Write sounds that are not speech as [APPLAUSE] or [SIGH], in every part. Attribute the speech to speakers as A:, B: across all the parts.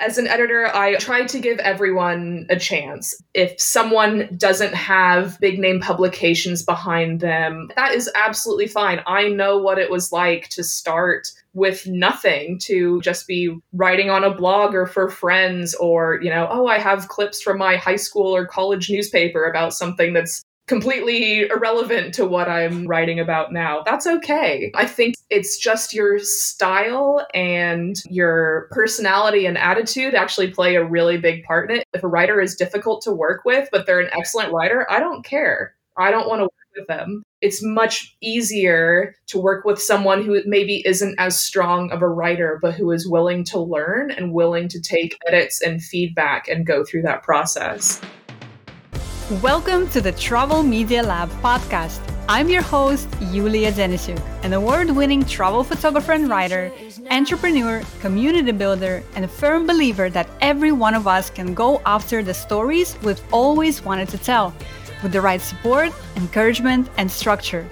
A: As an editor, I try to give everyone a chance. If someone doesn't have big name publications behind them, that is absolutely fine. I know what it was like to start with nothing, to just be writing on a blog or for friends, or, you know, oh, I have clips from my high school or college newspaper about something that's completely irrelevant to what I'm writing about now. That's okay. I think it's just your style and your personality and attitude actually play a really big part in it. If a writer is difficult to work with, but they're an excellent writer, I don't care. I don't want to work with them. It's much easier to work with someone who maybe isn't as strong of a writer, but who is willing to learn and willing to take edits and feedback and go through that process.
B: Welcome to the Travel Media Lab podcast. I'm your host, Yulia Denisyuk, an award winning travel photographer and writer, entrepreneur, community builder, and a firm believer that every one of us can go after the stories we've always wanted to tell with the right support, encouragement, and structure.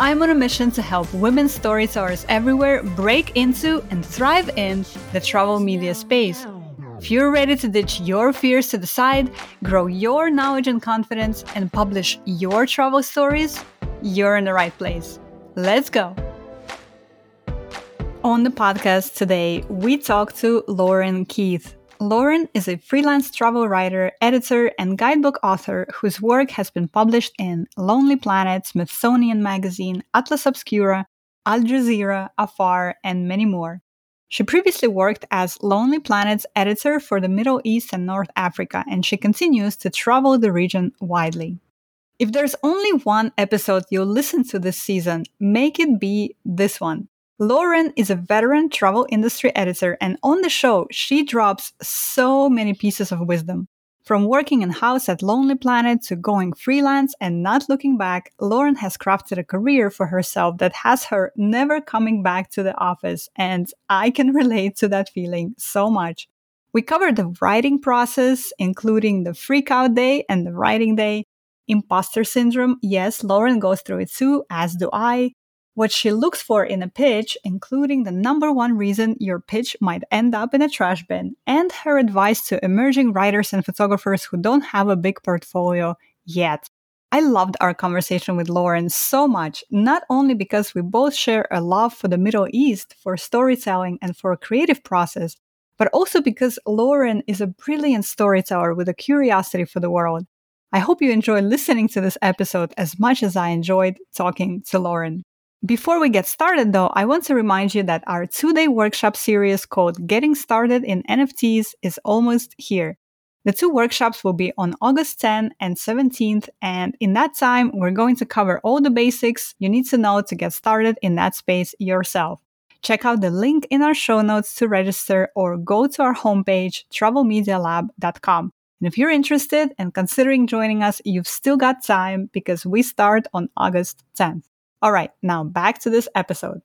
B: I'm on a mission to help women storytellers everywhere break into and thrive in the travel media space if you're ready to ditch your fears to the side, grow your knowledge and confidence, and publish your travel stories, you're in the right place. Let's go. On the podcast today, we talk to Lauren Keith. Lauren is a freelance travel writer, editor, and guidebook author whose work has been published in Lonely Planet, Smithsonian Magazine, Atlas Obscura, Al Jazeera, Afar, and many more. She previously worked as Lonely Planet's editor for the Middle East and North Africa, and she continues to travel the region widely. If there's only one episode you'll listen to this season, make it be this one. Lauren is a veteran travel industry editor, and on the show, she drops so many pieces of wisdom. From working in house at Lonely Planet to going freelance and not looking back, Lauren has crafted a career for herself that has her never coming back to the office, and I can [LAUGHS] relate to that feeling so much. We cover the writing process, including the freak out day and the writing day, imposter syndrome. Yes, Lauren goes through it too, as do I what she looks for in a pitch, including the number one reason your pitch might end up in a trash bin, and her advice to emerging writers and photographers who don't have a big portfolio yet. I loved our conversation with Lauren so much, not only because we both share a love for the Middle East, for storytelling, and for a creative process, but also because Lauren is a brilliant storyteller with a curiosity for the world. I hope you enjoy listening to this episode as much as I enjoyed talking to Lauren. Before we get started, though, I want to remind you that our two day workshop series called Getting Started in NFTs is almost here. The two workshops will be on August 10 and 17th, and in that time, we're going to cover all the basics you need to know to get started in that space yourself. Check out the link in our show notes to register or go to our homepage, travelmedialab.com. And if you're interested and considering joining us, you've still got time because we start on August 10th. All right, now back to this episode.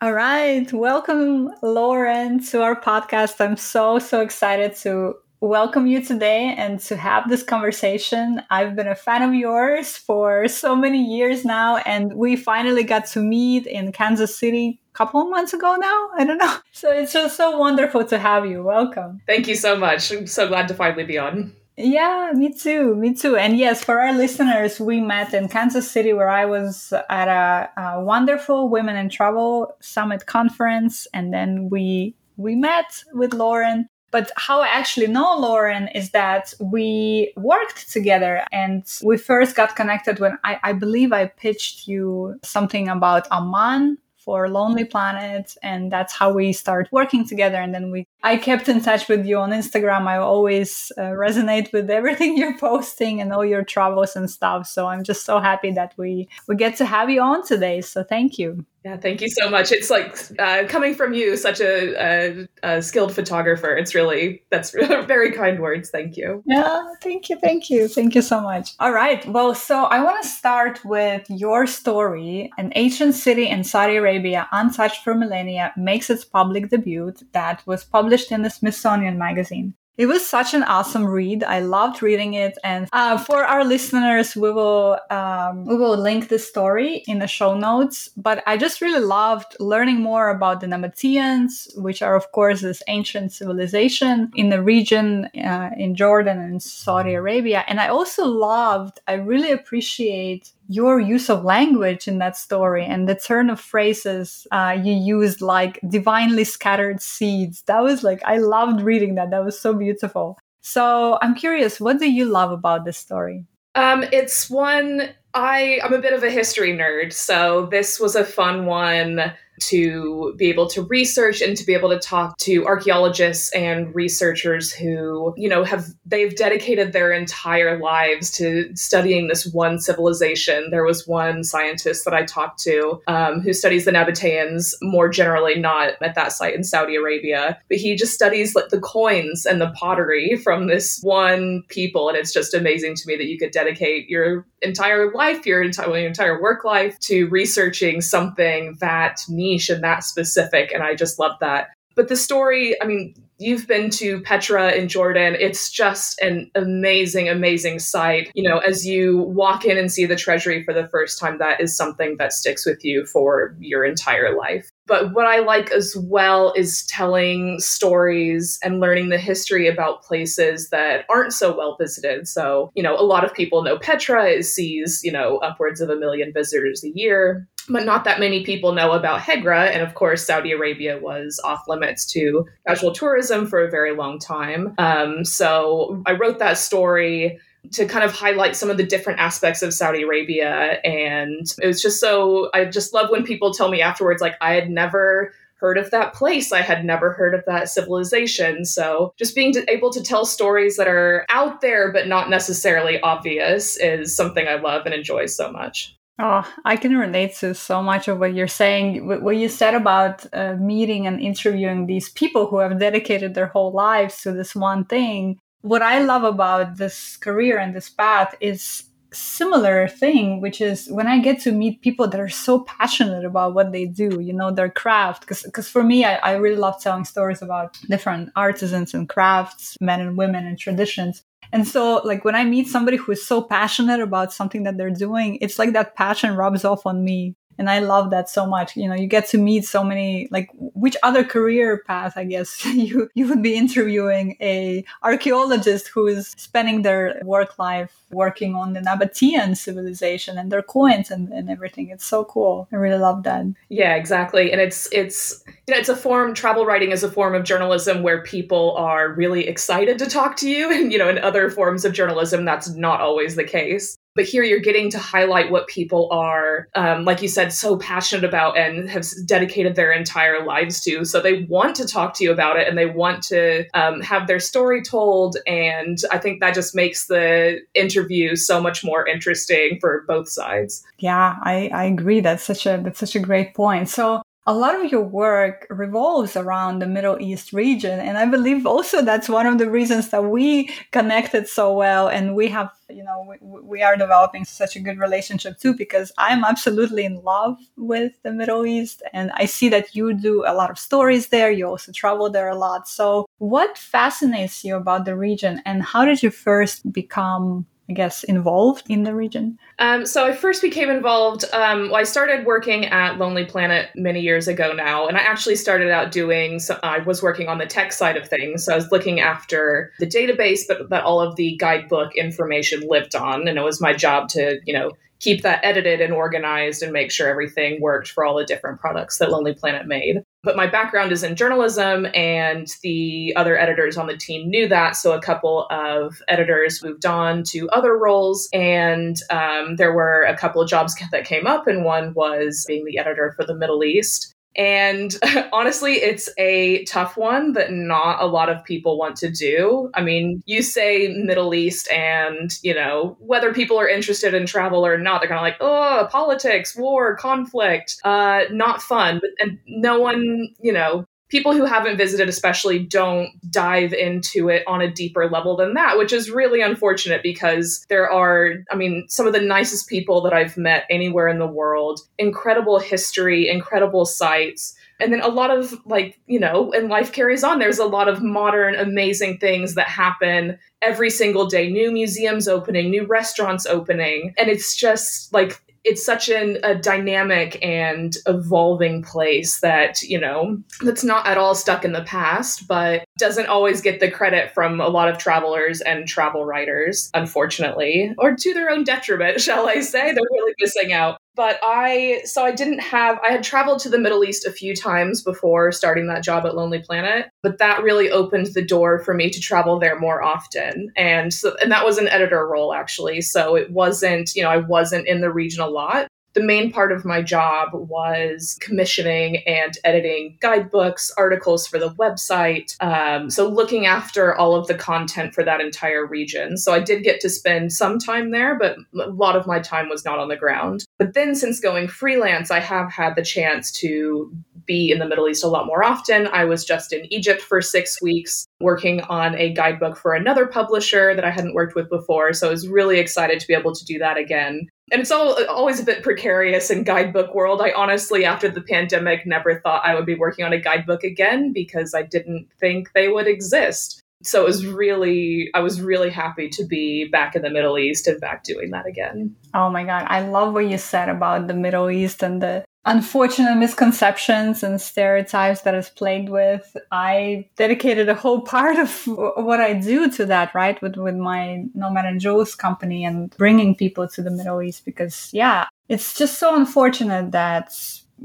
B: All right, welcome, Lauren, to our podcast. I'm so, so excited to welcome you today and to have this conversation. I've been a fan of yours for so many years now, and we finally got to meet in Kansas City a couple of months ago now. I don't know. [LAUGHS] So it's just so wonderful to have you. Welcome.
A: Thank you so much. I'm so glad to finally be on.
B: Yeah, me too. Me too. And yes, for our listeners, we met in Kansas City where I was at a, a, wonderful Women in Travel Summit conference. And then we, we met with Lauren. But how I actually know Lauren is that we worked together and we first got connected when I, I believe I pitched you something about Amman for Lonely Planet, and that's how we start working together. And then we, I kept in touch with you on Instagram. I always uh, resonate with everything [LAUGHS] you're posting and all your travels and stuff. So I'm just so happy that we we get to have you on today. So thank you.
A: Yeah, thank you so much. It's like uh, coming from you, such a, a, a, skilled photographer. It's really that's [LAUGHS] very kind words. Thank you.
B: Yeah, thank you, thank you, thank you so much. All right. Well, so I want to start with your story. An ancient city in Saudi Arabia, untouched for millennia, makes its public debut. That was published in the Smithsonian Magazine. It was such an awesome read. I loved reading it, and uh, for our listeners, we will um, we will link the story in the show notes. But I just really loved learning more about the Nabateans, which are of course this ancient civilization in the region uh, in Jordan and Saudi Arabia. And I also loved. I really appreciate your use of language in that story and the turn of phrases uh, you used like divinely scattered seeds. That was like i loved reading that. That was so beautiful. So i'm curious what do you love about this story?
A: Um, it's one i i'm a bit of a history nerd so this was a fun one to be able to research and to be able to talk to archaeologists and researchers who, you know, have they've dedicated their entire lives to studying this one civilization. There was one scientist that I talked to um, who studies the Nabateans more generally, not at that site in Saudi Arabia, but he just studies like the coins and the pottery from this one people, and it's just amazing to me that you could dedicate your entire life, your entire, your entire work life, to researching something that niche and that specific. And I just love that. But the story, I mean, you've been to Petra in Jordan. It's just an amazing, amazing sight. You know, as you walk in and see the treasury for the first time, that is something that sticks with you for your entire life. But what I like as well is telling stories and learning the history about places that aren't so well visited. So, you know, a lot of people know Petra it sees, you know, upwards of a million visitors a year but not that many people know about Hegra. And of course, Saudi Arabia was off limits to casual tourism for a very long time. Um, so I wrote that story to kind of highlight some of the different aspects of Saudi Arabia. And it was just so, I just love when people tell me afterwards, like, I had never heard of that place. I had never heard of that civilization. So just being able to tell stories that are out there but not necessarily obvious is something I love and enjoy so much.
B: Oh, I can relate to so much of what you're saying. What you said about uh, meeting and interviewing these people who have dedicated their whole lives to this one thing. What I love about this career and this path is similar thing which is when i get to meet people that are so passionate about what they do you know their craft because for me I, I really love telling stories about different artisans and crafts men and women and traditions. And so, like, when I meet somebody who is so passionate about something that they're doing, it's like that passion rubs off on me and i love that so much. You know you get to meet so many like which other career path i guess [LAUGHS] you you would be interviewing a archaeologist who is spending their work life working on the nabatean civilization and their coins and, and everything. It's so cool. I really love that.
A: Yeah exactly. And it's it's you know it's a form travel writing is a form of journalism where people are really excited to talk to you [LAUGHS] and you know in other forms of journalism that's not always the case but here you're getting to highlight what people are um, like you said so passionate about and have dedicated their entire lives to. So they want to talk to you about it and they want to um, have their story told. And i think that just makes the interview so much more interesting for both sides.
B: Yeah i, I agree. That's such a that's such a great point. So a lot of your work revolves around the Middle East region. And I believe also that's one of the reasons that we connected so well. And we have, you know, we, we are developing such a good relationship too, because I'm absolutely in love with the Middle East. And I see that you do a lot of stories there. You also travel there a lot. So, what fascinates you about the region? And how did you first become I guess, involved in the region?
A: Um, so I first became involved. Um, well, I started working at Lonely Planet many years ago now, and I actually started out doing. So I was working on the tech side of things. So I was looking after the database, but that all of the guidebook information lived on, and it was my job to, you know, keep that edited and organized and make sure everything worked for all the different products that Lonely Planet made. But my background is in journalism, and the other editors on the team knew that. So a couple of editors moved on to other roles, and um, there were a couple of jobs that came up, and one was being the editor for the Middle East. And [LAUGHS] honestly, it's a tough one that not a lot of people want to do. I mean, you say Middle East, and, you know, whether people are interested in travel or not, they're kind of like, oh, politics, war, conflict, uh, not fun. And no one, you know, people who haven't visited especially don't dive into it on a deeper level than that which is really unfortunate because there are i mean some of the nicest people that i've met anywhere in the world incredible history incredible sites And then a lot of like, you know, and life carries on. There's a lot of modern, amazing things that happen every single day new museums opening, new restaurants opening. And it's just like it's such an, a dynamic and evolving place that you know that's not at all stuck in the past but doesn't always get the credit from a lot of travelers and travel writers unfortunately or to their own detriment [LAUGHS] shall i say. They're really missing out but I so I didn't have I had traveled to the Middle East a few times before starting that job at Lonely Planet, but that really opened the door for me to travel there more often. And so and that was an editor role actually. So it wasn't, you know, I wasn't in the region a lot, the main part of my job was commissioning and editing guidebooks, articles for the website. Um, so, looking after all of the content for that entire region. So, I did get to spend some time there, but a lot of my time was not on the ground. But then, since going freelance, I have had the chance to be in the Middle East a lot more often. I was just in Egypt for six weeks working on a guidebook for another publisher that I hadn't worked with before. So I was really excited to be able to do that again. And it's all, always a bit precarious in guidebook world. I honestly, after the pandemic, never thought I would be working on a guidebook again because I didn't think they would exist. So it was really, I was really happy to be back in the Middle East and back doing that again.
B: Oh my God. I love what you said about the Middle East and the unfortunate misconceptions and stereotypes that is plagued with i dedicated a whole part of what i do to that right with with my nomad and jules company and bringing people to the middle east because yeah it's just so unfortunate that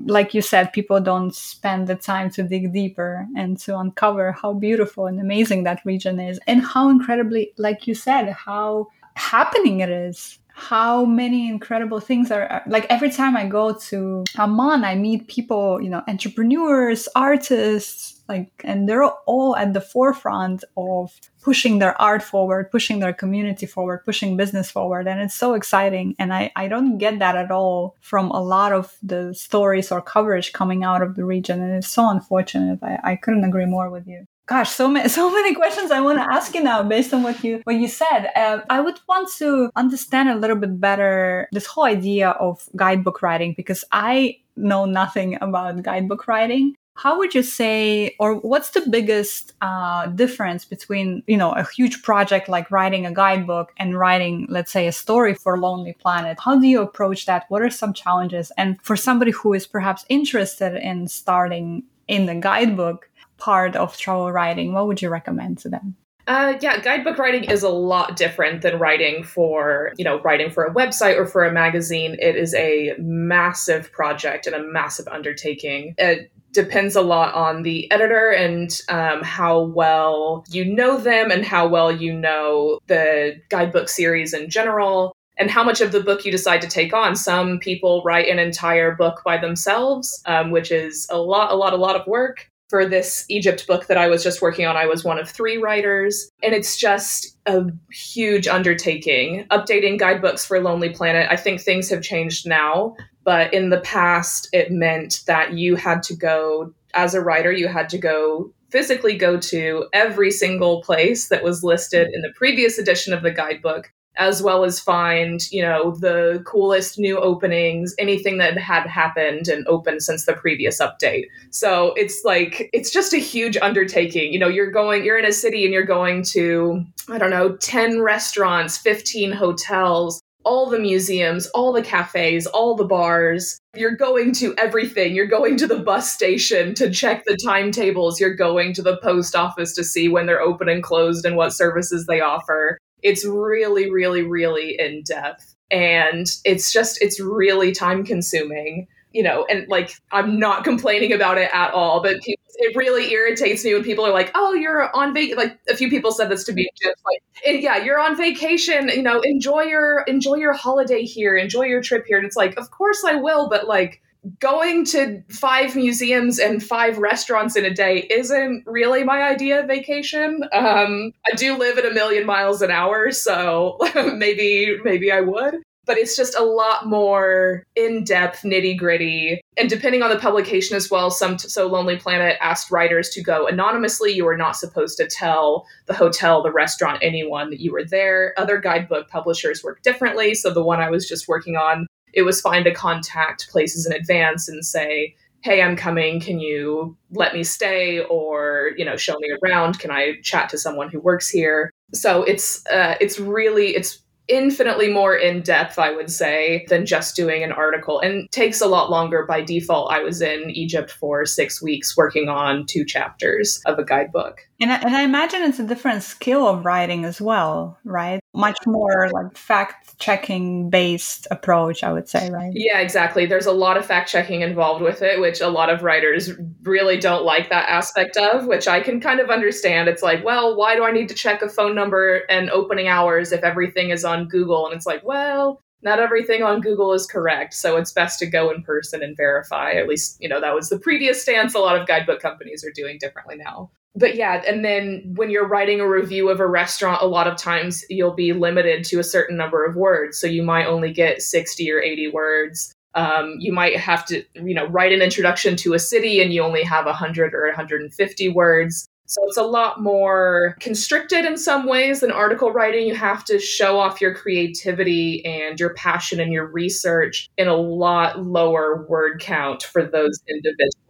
B: like you said people don't spend the time to dig deeper and to uncover how beautiful and amazing that region is and how incredibly like you said how happening it is how many incredible things are like every time I go to Amman, I meet people, you know, entrepreneurs, artists, like, and they're all at the forefront of pushing their art forward, pushing their community forward, pushing business forward. And it's so exciting. And I, I don't get that at all from a lot of the stories or coverage coming out of the region. And it's so unfortunate. I, I couldn't agree more with you gosh so many [LAUGHS] so many questions i want to ask you now based on what you what you said. Uh, i would want to understand a little bit better this whole idea of guidebook writing because i know nothing about guidebook writing. How would you say or what's the biggest uh, difference between you know a huge project like writing a guidebook and writing let's say a story for lonely planet? How do you approach that? What are some challenges? And for somebody who is perhaps interested in starting in the guidebook part of travel writing, what would you recommend to them?
A: Uh, yeah, guidebook writing is a lot different than writing for, you know, writing for a website or for a magazine. It is a massive project and a massive undertaking. It depends a lot on the editor and um, how well you know them and how well you know the guidebook series in general and how much of the book you decide to take on. Some people write an entire book by themselves, um, which is a lot, a lot, a lot of work for this Egypt book that I was just working on, I was one of three writers. And it's just a huge undertaking. Updating guidebooks for Lonely Planet, I think things have changed now. But in the past, it meant that you had to go, as a writer, you had to go physically go to every single place that was listed in the previous edition of the guidebook as well as find, you know, the coolest new openings, anything that had happened and opened since the previous update. So it's like, it's just a huge undertaking. You know, you're going, you're in a city and you're going to, I don't know, 10 restaurants, 15 hotels, all the museums, all the cafes, all the bars. You're going to everything. You're going to the bus station to check the timetables. You're going to the post office to see when they're open and closed and what services they offer. It's really, really, really in depth. And it's just, it's really time consuming, you know, and like, I'm not complaining about it at all, but people, it really irritates me when people are like, oh, you're on vacation. Like a few people said this to me, just like, yeah, you're on vacation, you know, enjoy your, enjoy your holiday here, enjoy your trip here. And it's like, of course I will, but like, going to five museums and five restaurants in a day isn't really my idea of vacation. Um, I do live at a million miles an hour, so [LAUGHS] maybe maybe I would. But it's just a lot more in depth, nitty gritty, and depending on the publication as well. Some so Lonely Planet asked writers to go anonymously. You were not supposed to tell the hotel, the restaurant, anyone that you were there. Other guidebook publishers work differently. So the one I was just working on it was fine to contact places in advance and say, hey i'm coming can you let me stay or you know show me around can i chat to someone who works here so it's uh, it's really it's infinitely more in depth, I would say, than just doing an article and takes a lot longer by default. I was in Egypt for six weeks working on two chapters of a guidebook.
B: And I, and I imagine it's a different skill of writing as well, right? Much more like fact checking based approach, I would say, right?
A: Yeah, exactly. There's a lot of fact checking involved with it, which a lot of writers really don't like that aspect of, which I can kind of understand. It's like, well, why do I need to check a phone number and opening hours if everything is on Google? And it's like, well, not everything on Google is correct. So it's best to go in person and verify. At least, you know, that was the previous stance a lot of guidebook companies are doing differently now but yeah, and then when you're writing a review of a restaurant, a lot of times you'll be limited to a certain number of words. So you might only get 60 or 80 words. Um, you might have to, you know, write an introduction to a city and you only have 100 or 150 words. So it's a lot more constricted in some ways than article writing. You have to show off your creativity and your passion and your research in a lot lower word count for those individual things.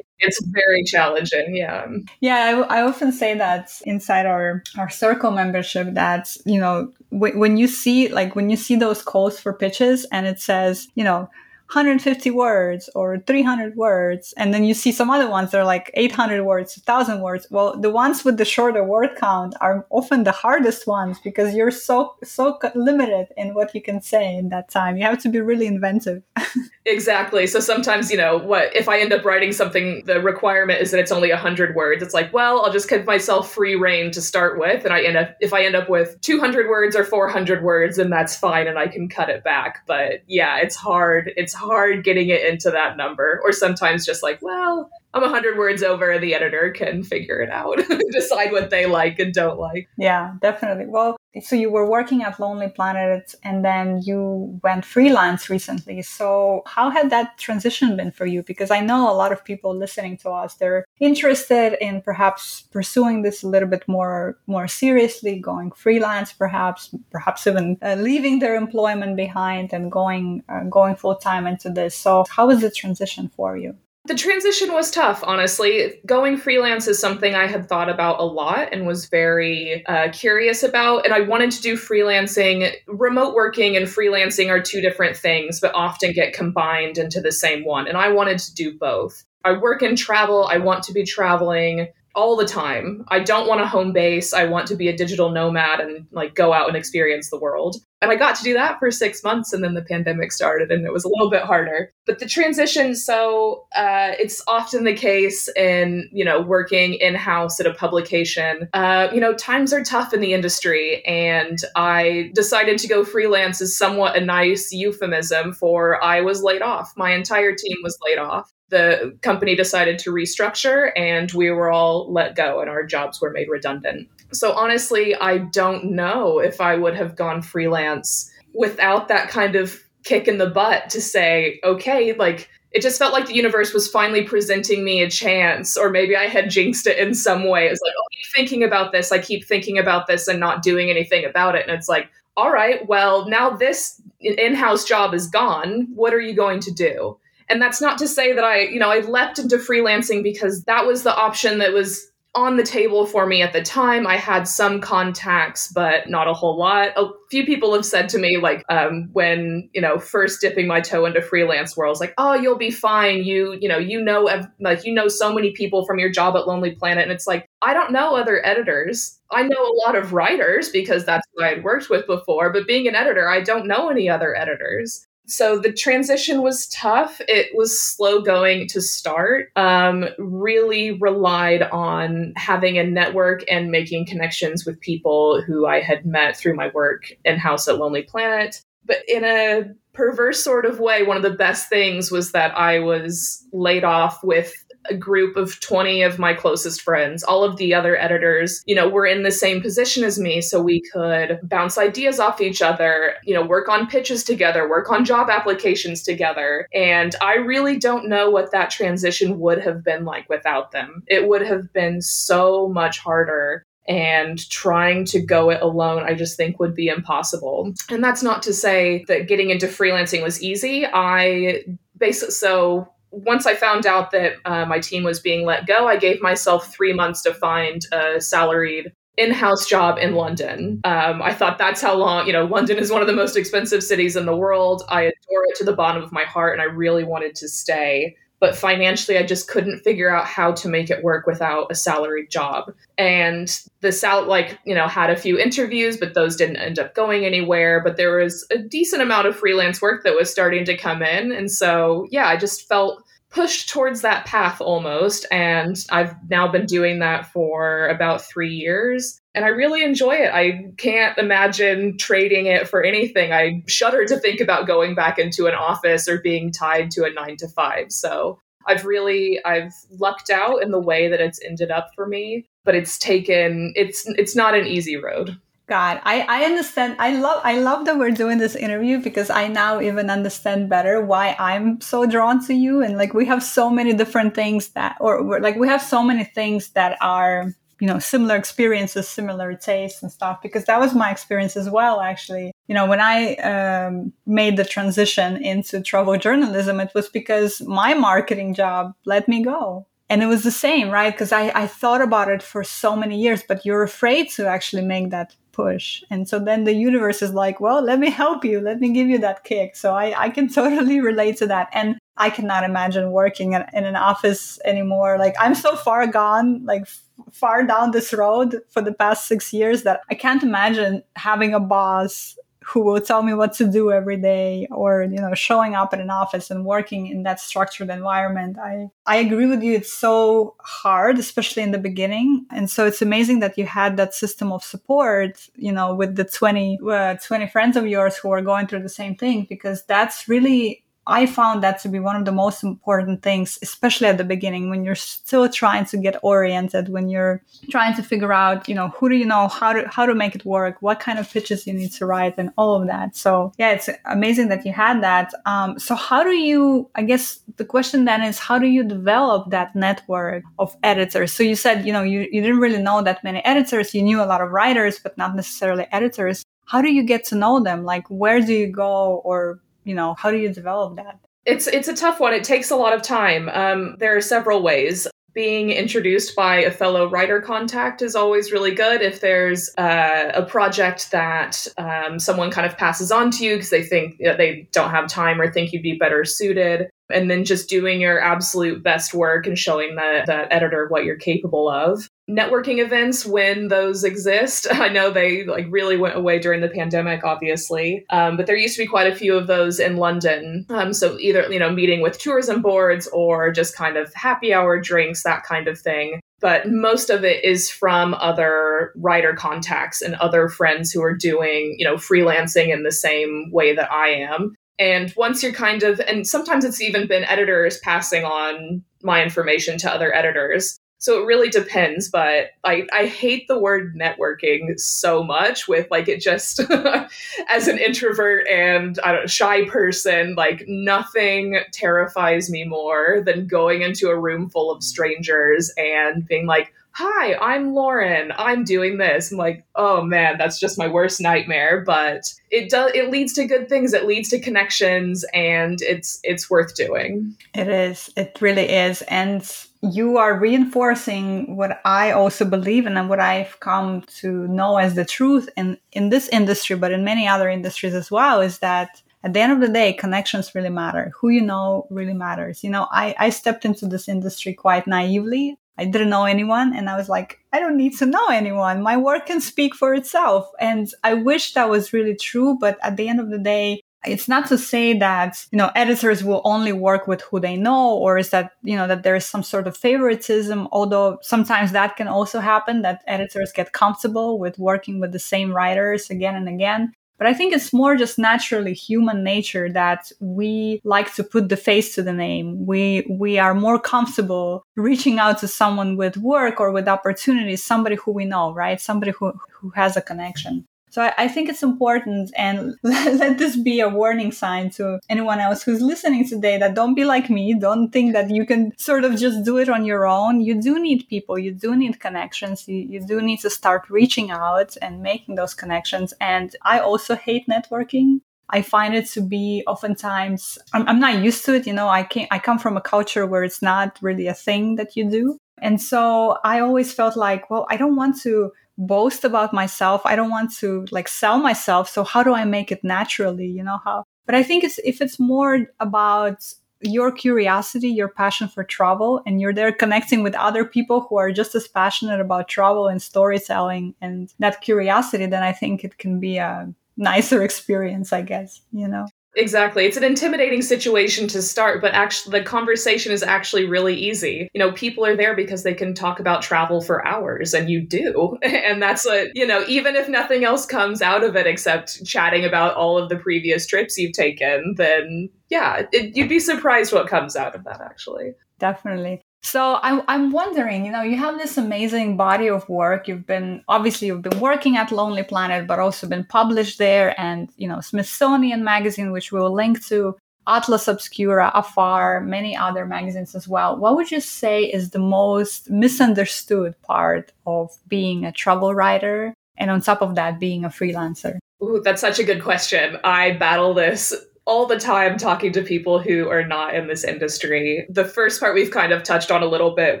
A: It's very challenging. Yeah.
B: Yeah. I, I often say that inside our, our circle membership that, you know, w- when you see like when you see those calls for pitches and it says, you know, 150 words or 300 words and then you see some other ones that are like 800 words 1000 words. Well the ones with the shorter word count are often the hardest ones because you're so so limited in what you can say in that time. You have to be really inventive. [LAUGHS]
A: Exactly. So sometimes you know what if i end up writing something the requirement is that it's only 100 words. It's like well i'll just give myself free reign to start with and i end up if i end up with 200 words or 400 words then that's fine and i can cut it back. But yeah it's hard it's hard getting it into that number. Or sometimes just like, well, I'm 100 words over, the editor can figure it out, [LAUGHS] decide what they like and don't like.
B: Yeah, definitely. Well, so you were working at Lonely Planet and then you went freelance recently. So, how had that transition been for you? Because I know a lot of people listening to us, they're interested in perhaps pursuing this a little bit more more seriously, going freelance perhaps, perhaps even uh, leaving their employment behind and going uh, going full time into this. So, how was the transition for you?
A: The transition was tough, honestly. Going freelance is something I had thought about a lot and was very uh, curious about. And I wanted to do freelancing. Remote working and freelancing are two different things, but often get combined into the same one. And I wanted to do both. I work in travel, I want to be traveling all the time. I don't want a home base. I want to be a digital nomad and like go out and experience the world. And I got to do that for six months and then the pandemic started and it was a little bit harder. But the transition, so uh, it's often the case in, you know, working in house at a publication. Uh, you know, times are tough in the industry and I decided to go freelance is somewhat a nice euphemism for I was laid off. My entire team was laid off the company decided to restructure and we were all let go and our jobs were made redundant. So honestly, I don't know if I would have gone freelance without that kind of kick in the butt to say, okay, like it just felt like the universe was finally presenting me a chance, or maybe I had jinxed it in some way. It's like, oh, I keep thinking about this, I keep thinking about this and not doing anything about it. And it's like, all right, well, now this in house job is gone. What are you going to do? And that's not to say that I, you know, I leapt into freelancing because that was the option that was on the table for me at the time. I had some contacts, but not a whole lot. A few people have said to me, like, um, when you know, first dipping my toe into freelance world worlds, like, "Oh, you'll be fine. You, you know, you know, like, you know, so many people from your job at Lonely Planet." And it's like, I don't know other editors. I know a lot of writers because that's who I had worked with before. But being an editor, I don't know any other editors so the transition was tough. It was slow going to start. Um, really relied on having a network and making connections with people who I had met through my work in house at Lonely Planet. But in a perverse sort of way, one of the best things was that I was laid off with a group of 20 of my closest friends. All of the other editors, you know, were in the same position as me. So we could bounce ideas off each other, you know, work on pitches together, work on job applications together. And I really don't know what that transition would have been like without them. It would have been so much harder and trying to go it alone i just think would be impossible and that's not to say that getting into freelancing was easy i basically so once I found out that uh, my team was being let go, I gave myself three months to find a salaried in-house job in London. Um, I thought that's how long, you know, London is one of the most expensive cities in the world. I adore it to the bottom of my heart and I really wanted to stay. But financially, I just couldn't figure out how to make it work without a salaried job. And the sal like, you know, had a few interviews, but those didn't end up going anywhere. But there was a decent amount of freelance work that was starting to come in. And so, yeah, I just felt pushed towards that path almost. And I've now been doing that for about three years. And I really enjoy it. I can't imagine trading it for anything. I shudder to think about going back into an office or being tied to a nine to five. So I've really I've lucked out in the way that it's ended up for me, but it's taken it's it's not an easy road.
B: God, I, I understand. I love I love that we're doing this interview because I now even understand better why I'm so drawn to you. And like we have so many different things that, or like we have so many things that are you know similar experiences, similar tastes and stuff. Because that was my experience as well. Actually, you know, when I um, made the transition into travel journalism, it was because my marketing job let me go and it was the same right because I, I thought about it for so many years but you're afraid to actually make that push. And so then the universe is like well let me help you. Let me give you that kick. So i, I can [LAUGHS] totally relate to that. And i cannot imagine working in, in an office anymore. Like i'm so far gone like f- far down this road for the past six years that i can't imagine having a boss who will tell me what to do every day or you know showing up at an office and working in that structured environment. I i agree with you. It's so hard especially in the beginning. And so it's amazing that you had that system of support you know with the 20 uh, 20 friends of yours who are going through the same thing because that's really I found that to be one of the most important things, especially at the beginning when you're still trying to get oriented, when you're trying to figure out, you know, who do you know, how to how to make it work, what kind of pitches you need to write, and all of that. So yeah, it's amazing that you had that. Um, so how do you? I guess the question then is, how do you develop that network of editors? So you said, you know, you, you didn't really know that many editors. You knew a lot of writers, but not necessarily editors. How do you get to know them? Like, where do you go, or you know how do you develop that?
A: It's it's a tough one. It takes a lot of time. Um, there are several ways. Being introduced by a fellow writer contact is always really good. If there's uh, a project that um, someone kind of passes on to you because they think that they don't have time or think you'd be better suited and then just doing your absolute best work and showing that that editor what you're capable of networking events when those exist. [LAUGHS] I know they like really went away during the pandemic obviously. Um, but there used to be quite a few of those in london. Um, so either you know meeting with tourism boards or just kind of happy hour drinks that kind of thing. But most of it is from other writer contacts and other friends who are doing you know freelancing in the same way that i am. And once you're kind of, and sometimes it's even been editors passing on my information to other editors. So it really depends, but I, I hate the word networking so much with like it just [LAUGHS] as an introvert and I don't shy person, like nothing terrifies me more than going into a room full of strangers and being like, hi, I'm Lauren. I'm doing this. I'm like, oh man, that's just my worst nightmare. But it does. It leads to good things. It leads to connections, and it's it's worth doing.
B: It is. It really is, and you are reinforcing what I also believe in and what I've come to know as the truth in in this industry, but in many other industries as well, is that at the end of the day, connections really matter. Who you know really matters. You know, I, I stepped into this industry quite naively. I didn't know anyone and I was like, I don't need to know anyone. My work can speak for itself. And I wish that was really true. But at the end of the day, it's not to say that, you know, editors will only work with who they know or is that, you know, that there is some sort of favoritism, although sometimes that can also happen that editors get comfortable with working with the same writers again and again. But I think it's more just naturally human nature that we like to put the face to the name. We we are more comfortable reaching out to someone with work or with opportunities, somebody who we know, right? Somebody who who has a connection. So I, I think it's important and [LAUGHS] let this be a warning sign to anyone else who's listening today that don't be like me. Don't think that you can sort of just do it on your own. You do need people. You do need connections. You, you do need to start reaching out and making those connections. And I also hate networking. I find it to be oftentimes I'm, I'm not used to it. You know, I can I come from a culture where it's not really a thing that you do. And so I always felt like, well, I don't want to boast about myself. I don't want to like sell myself. So how do I make it naturally? You know how? But I think it's if it's more about your curiosity, your passion for travel, and you're there connecting with other people who are just as passionate about travel and storytelling and that curiosity, then I think it can be a nicer [LAUGHS] experience, I guess, you know?
A: Exactly. It's an intimidating situation to start, but actually the conversation is actually really easy. You know, people are there because they can talk about travel for hours and you do. [LAUGHS] And that's what, you know, even if nothing else comes out of it except chatting about all of the previous trips you've taken, then yeah, it, you'd be surprised what comes out of that actually.
B: Definitely. So I'm, I'm wondering, you know, you have this amazing body of work. You've been obviously you've been working at Lonely Planet, but also been published there, and you know, Smithsonian Magazine, which we will link to, Atlas Obscura, Afar, many other magazines as well. What would you say is the most misunderstood part of being a travel writer, and on top of that, being a freelancer?
A: Ooh, that's such a good question. I battle this all the time talking to people who are not in this industry. The first part we've kind of touched on a little bit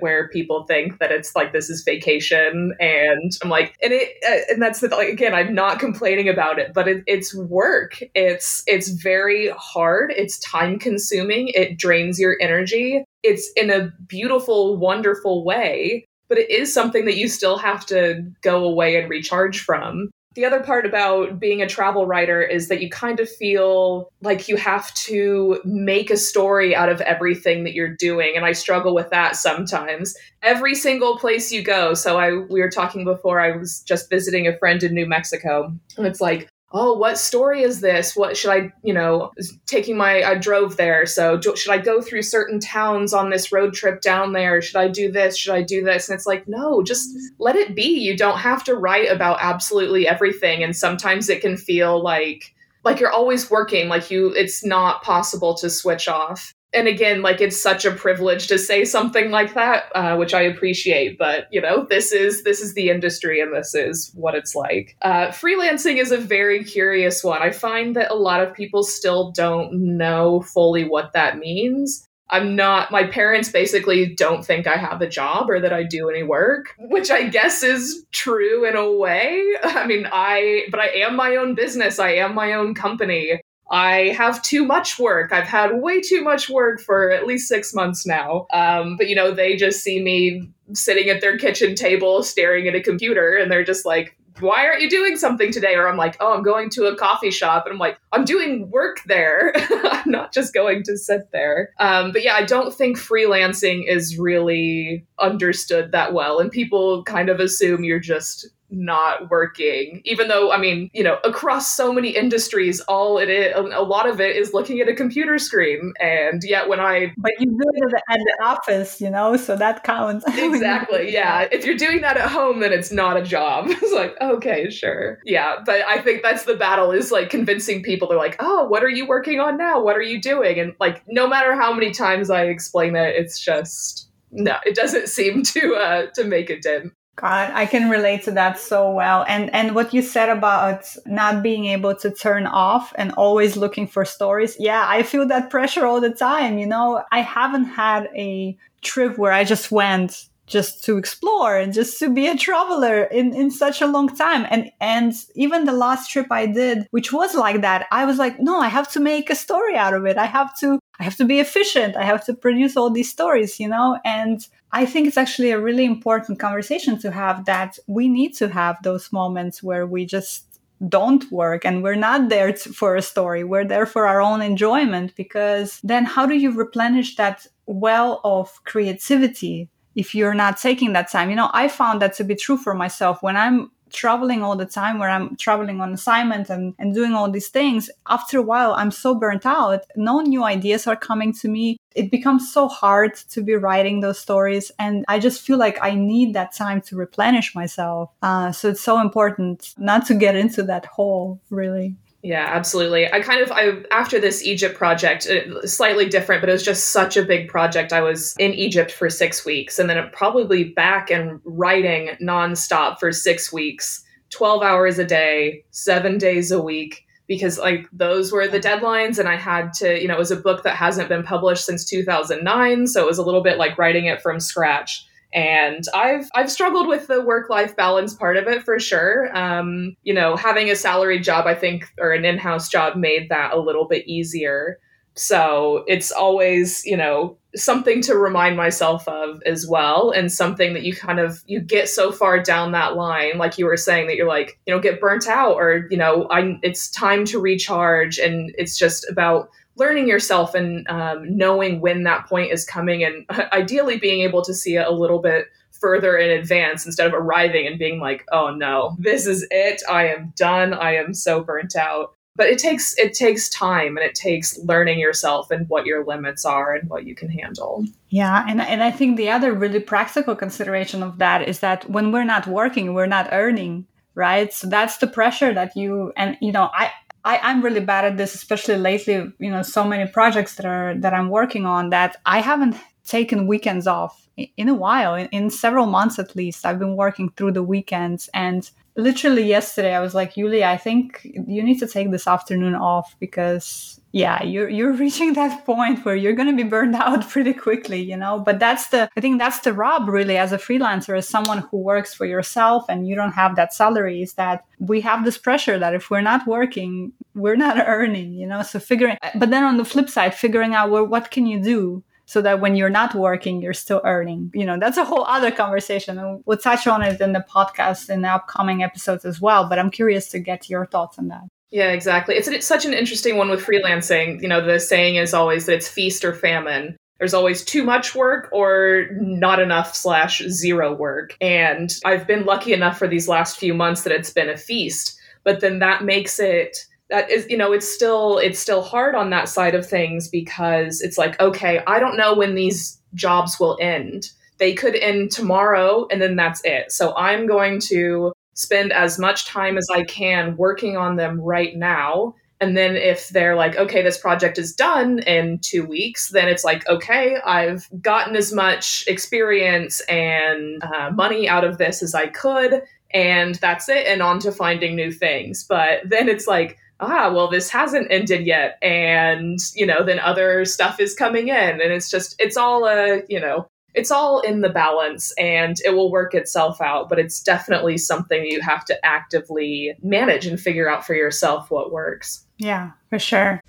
A: where people think that it's like this is vacation and I'm like and it uh, and that's the like again I'm not complaining about it but it, it's work. It's it's very hard. It's time consuming. It drains your energy. It's in a beautiful wonderful way but it is something that you still have to go away and recharge from the other part about being a travel writer is that you kind of feel like you have to make a story out of everything that you're doing and i struggle with that sometimes. Every single place you go so i we were talking before i was just visiting a friend in new mexico and it's like oh what story is this? What should i you know taking my i drove there so do, should i go through certain towns on this road trip down there? Should i do this? Should i do this? And it's like no just let it be. You don't have to write about absolutely everything and sometimes it can feel like like you're always working like you it's not possible to switch off and again like it's such a privilege to say something like that uh, which i appreciate but you know this is this is the industry and this is what it's like uh, freelancing is a very curious one i find that a lot of people still don't know fully what that means I'm not, my parents basically don't think I have a job or that I do any work, which I guess is true in a way. [LAUGHS] I mean, I, but I am my own business. I am my own company. I have too much work. I've had way too much work for at least six months now. Um, but, you know, they just see me sitting at their kitchen table staring at a computer and they're just like, why aren't you doing something today? Or I'm like, oh, I'm going to a coffee shop. And I'm like, I'm doing work there. [LAUGHS] I'm not just going to sit there. Um, but yeah, I don't think freelancing is really understood that well. And people kind of assume you're just not working even though i mean you know across so many industries all it is a lot of it is looking at a computer screen. And yet when i
B: but you do it at the office you know so that counts. [LAUGHS]
A: Exactly [LAUGHS] yeah. If you're doing that at home then it's not a job. [LAUGHS] It's like okay sure. Yeah but i think that's the battle is like convincing people. They're like oh what are you working on now? What are you doing? And like no matter how many times i explain it it's just no it doesn't seem to uh to make a dent
B: God, I can relate to that so well. And and what you said about not being able to turn off and always looking for stories. Yeah, I feel that pressure all the time, you know. I haven't had a trip where I just went just to explore and just to be a traveler in, in such a long time. And and even the last trip I did, which was like that, I was like, no, I have to make a story out of it. I have to I have to be efficient. I have to produce all these stories, you know? And I think it's actually a really important conversation to have that we need to have those moments where we just don't work and we're not there to, for a story. We're there for our own enjoyment because then how do you replenish that well of creativity if you're not taking that time? You know, I found that to be true for myself when I'm traveling all the time where I'm traveling on assignment and, and doing all these things, after a while, I'm so burnt out. No new ideas are coming to me. It becomes so hard to be writing those stories. And I just feel like I need that time to replenish myself. Uh, so it's so important not to get into that hole, really.
A: Yeah, absolutely. I kind of I after this Egypt project, uh, slightly different, but it was just such a big project. I was in Egypt for 6 weeks and then probably back and writing nonstop for 6 weeks, 12 hours a day, 7 days a week because like those were the deadlines and I had to, you know, it was a book that hasn't been published since 2009, so it was a little bit like writing it from scratch. And I've I've struggled with the work life balance part of it for sure. Um, you know, having a salaried job, I think, or an in house job, made that a little bit easier. So it's always, you know, something to remind myself of as well and something that you kind of you get so far down that line like you were saying that you're like you know get burnt out or you know I it's time to recharge and it's just about learning yourself and um, knowing when that point is coming and ideally being able to see it a little bit further in advance instead of arriving and being like oh no this is it. I am done. I am so burnt out. But it takes it takes time and it takes learning yourself and what your limits are and what you can handle.
B: Yeah and, and i think the other really practical consideration of that is that when we're not working we're not earning right? So that's the pressure that you and you know i I, I'm really bad at this, especially lately. You know, so many projects that are that I'm working on that I haven't taken weekends off in a while, in, in several months at least. I've been working through the weekends, and literally yesterday I was like, Yulia, I think you need to take this afternoon off because yeah, you're you're [LAUGHS] reaching that point where you're gonna be burned [LAUGHS] out pretty quickly, you know. But that's the I think that's the rub really as a freelancer, as someone who works for yourself and you don't have that salary, is that we have this pressure that if we're not working, we're not [LAUGHS] earning, you know. So figuring but then on the flip side, figuring out well what can you do so that when you're not working, you're still earning. You know, that's a whole other conversation. And we'll touch on it in the podcast in the upcoming episodes as well. But I'm curious to get your thoughts on that.
A: Yeah, exactly. It's, it's such an interesting one with freelancing. You know, the saying is always that it's feast or famine. There's always too much work or not enough slash zero work. And I've been lucky enough for these last few months that it's been a feast. But then that makes it that is you know it's still it's still hard on that side of things because it's like okay i don't know when these jobs will end. They could end tomorrow and then that's it. So i'm going to spend as much time as i can working on them right now. And then if they're like okay this project is done in 2 weeks then it's like okay i've gotten as much experience and uh, money out of this as i could and that's it and on to finding new things. But then it's like ah, well, this hasn't ended yet. And, you know, then other stuff is coming in. And it's just, it's all a, you know, it's all in the balance and it will work itself out. But it's definitely something you have to actively manage and figure out for yourself what works.
B: Yeah, for sure.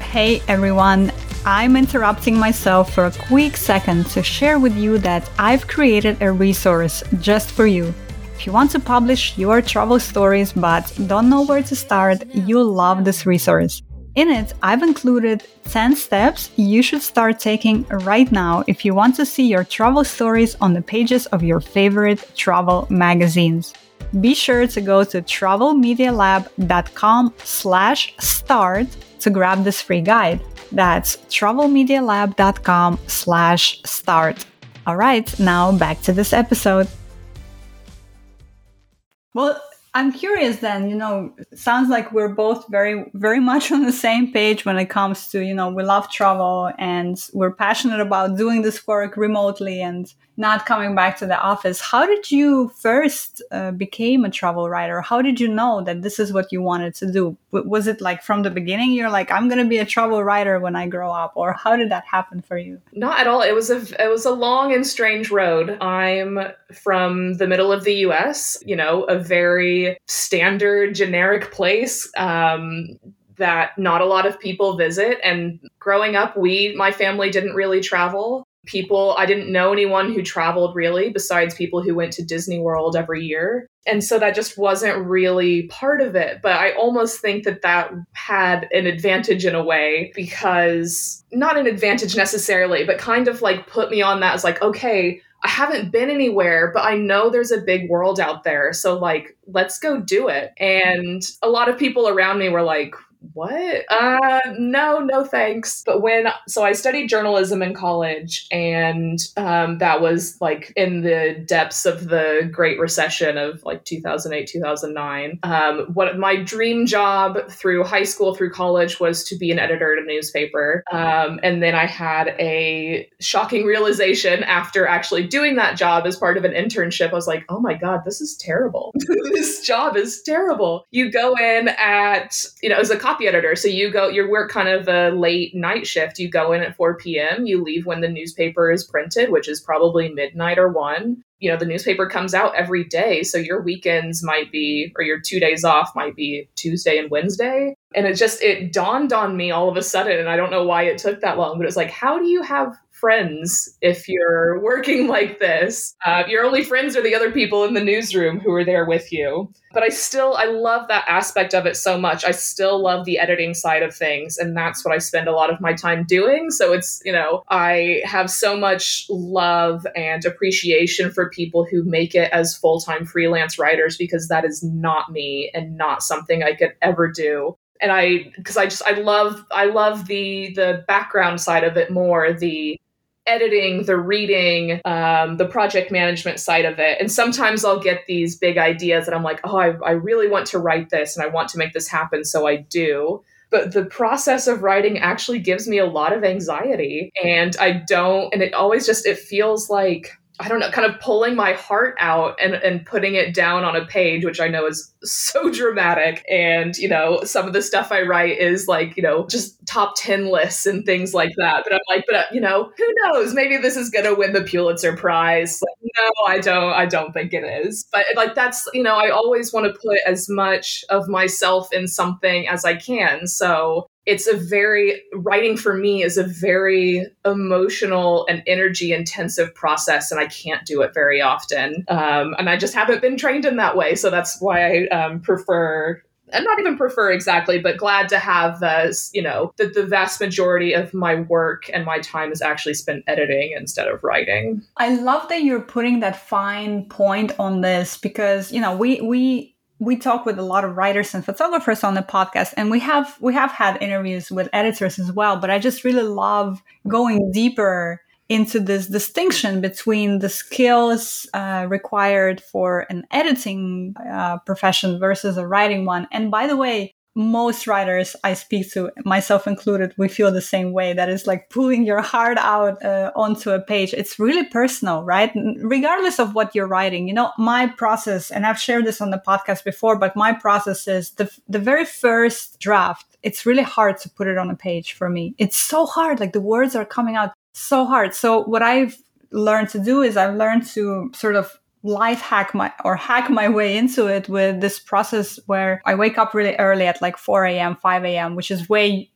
B: Hey, everyone. I'm interrupting myself for a quick second to share with you that I've created a resource just for you if you want to publish your travel stories but don't know where to start, you'll love this resource. In it, I've included 10 steps you should start taking right now if you want to see your travel stories on the pages of your favorite travel magazines. Be sure to go to travelmedialab.com slash start to grab this free guide. That's travelmedialab.com slash start. All right, now back to this episode. Well, I'm curious then, you know, sounds like we're both very, very much on the same page when it comes to, you know, we love travel and we're passionate about doing this work remotely and not coming back to the office. How did you first uh, became a travel writer? How did you know that this is what you wanted to do? Was it like from the beginning you're like I'm going to be a travel writer when I grow up or how did that happen for you?
A: Not at all. It was a it was a long and strange road. I'm from the middle of the US, you know, a very standard generic place. Um, that not a lot of people visit and growing up we my family didn't really travel people. I didn't know anyone who traveled really besides people who went to Disney World every year. And so that just wasn't really part of it. But I almost think that that had an advantage in a way because not an advantage necessarily, but kind of like put me on that as like, okay, I haven't been anywhere, but I know there's a big world out there. So, like, let's go do it. And a lot of people around me were like, what? Uh, no, no thanks. But when, so I studied journalism in college, and um, that was like in the depths of the Great Recession of like 2008, 2009. Um, what my dream job through high school, through college was to be an editor at a newspaper. Um, and then I had a shocking realization after actually doing that job as part of an internship. I was like, oh my God, this is terrible. [LAUGHS] this job is terrible. You go in at, you know, as a editor. So you go, you work kind of a late night shift. You go in at 4 p.m., you leave when the newspaper is printed, which is probably midnight or one. You know, the newspaper comes out every day. So your weekends might be, or your two days off might be Tuesday and Wednesday. And it just, it dawned on me all of a sudden. And I don't know why it took that long, but it's like, how do you have friends if you're working like this. Uh, your only friends are the other people in the newsroom who are there with you. But I still, I love that aspect of it so much. I still love the editing side of things. And that's what I spend a lot of my time doing. So it's, you know, I have so much love and appreciation for people who make it as full time freelance writers because that is not me and not something I could ever do and i because i just i love i love the the background side of it more the editing, the reading, um, the project management side of it. And sometimes I'll get these big ideas and I'm like, oh, I, I really want to write this and I want to make this happen. So I do. But the process of writing actually gives me a lot of anxiety. And I don't, and it always just, it feels like, I don't know, kind of pulling my heart out and, and putting it down on a page, which I know is [LAUGHS] so dramatic. And, you know, some of the stuff I write is like, you know, just top 10 lists and things like that. But I'm like, but, you know, who knows? Maybe this is going to win the Pulitzer Prize. Like, no, I don't, I don't think it is. But like, that's, you know, I always want to put as much of myself in something as I can. So it's a very writing for me is a very emotional and energy intensive process and i can't do it very often um, and i just haven't been trained in that way so that's why i um, prefer and not even prefer exactly, but glad to have uh, as, you know, the, the vast majority of my work and my time is actually spent editing instead of writing.
B: I love that you're putting that fine point on this because, you know, we, we, we talk with a lot of writers and photographers on the podcast and we have we have had interviews with editors as well but i just really love going deeper into this distinction between the skills uh, required for an editing uh, profession versus a writing one and by the way most writers I speak to, myself included, we feel the same way. That is like pulling your heart out uh, onto a page. It's really personal, right? Regardless of what you're writing, you know, my process, and I've shared this on the podcast before, but my process is the, the very first draft. It's really hard to put it on a page for me. It's so hard. Like the words are coming out so hard. So what I've learned to do is I've learned to sort of life hack my or hack my way into it with this process where I wake up really early at like 4 a.m., 5 a.m., which is way,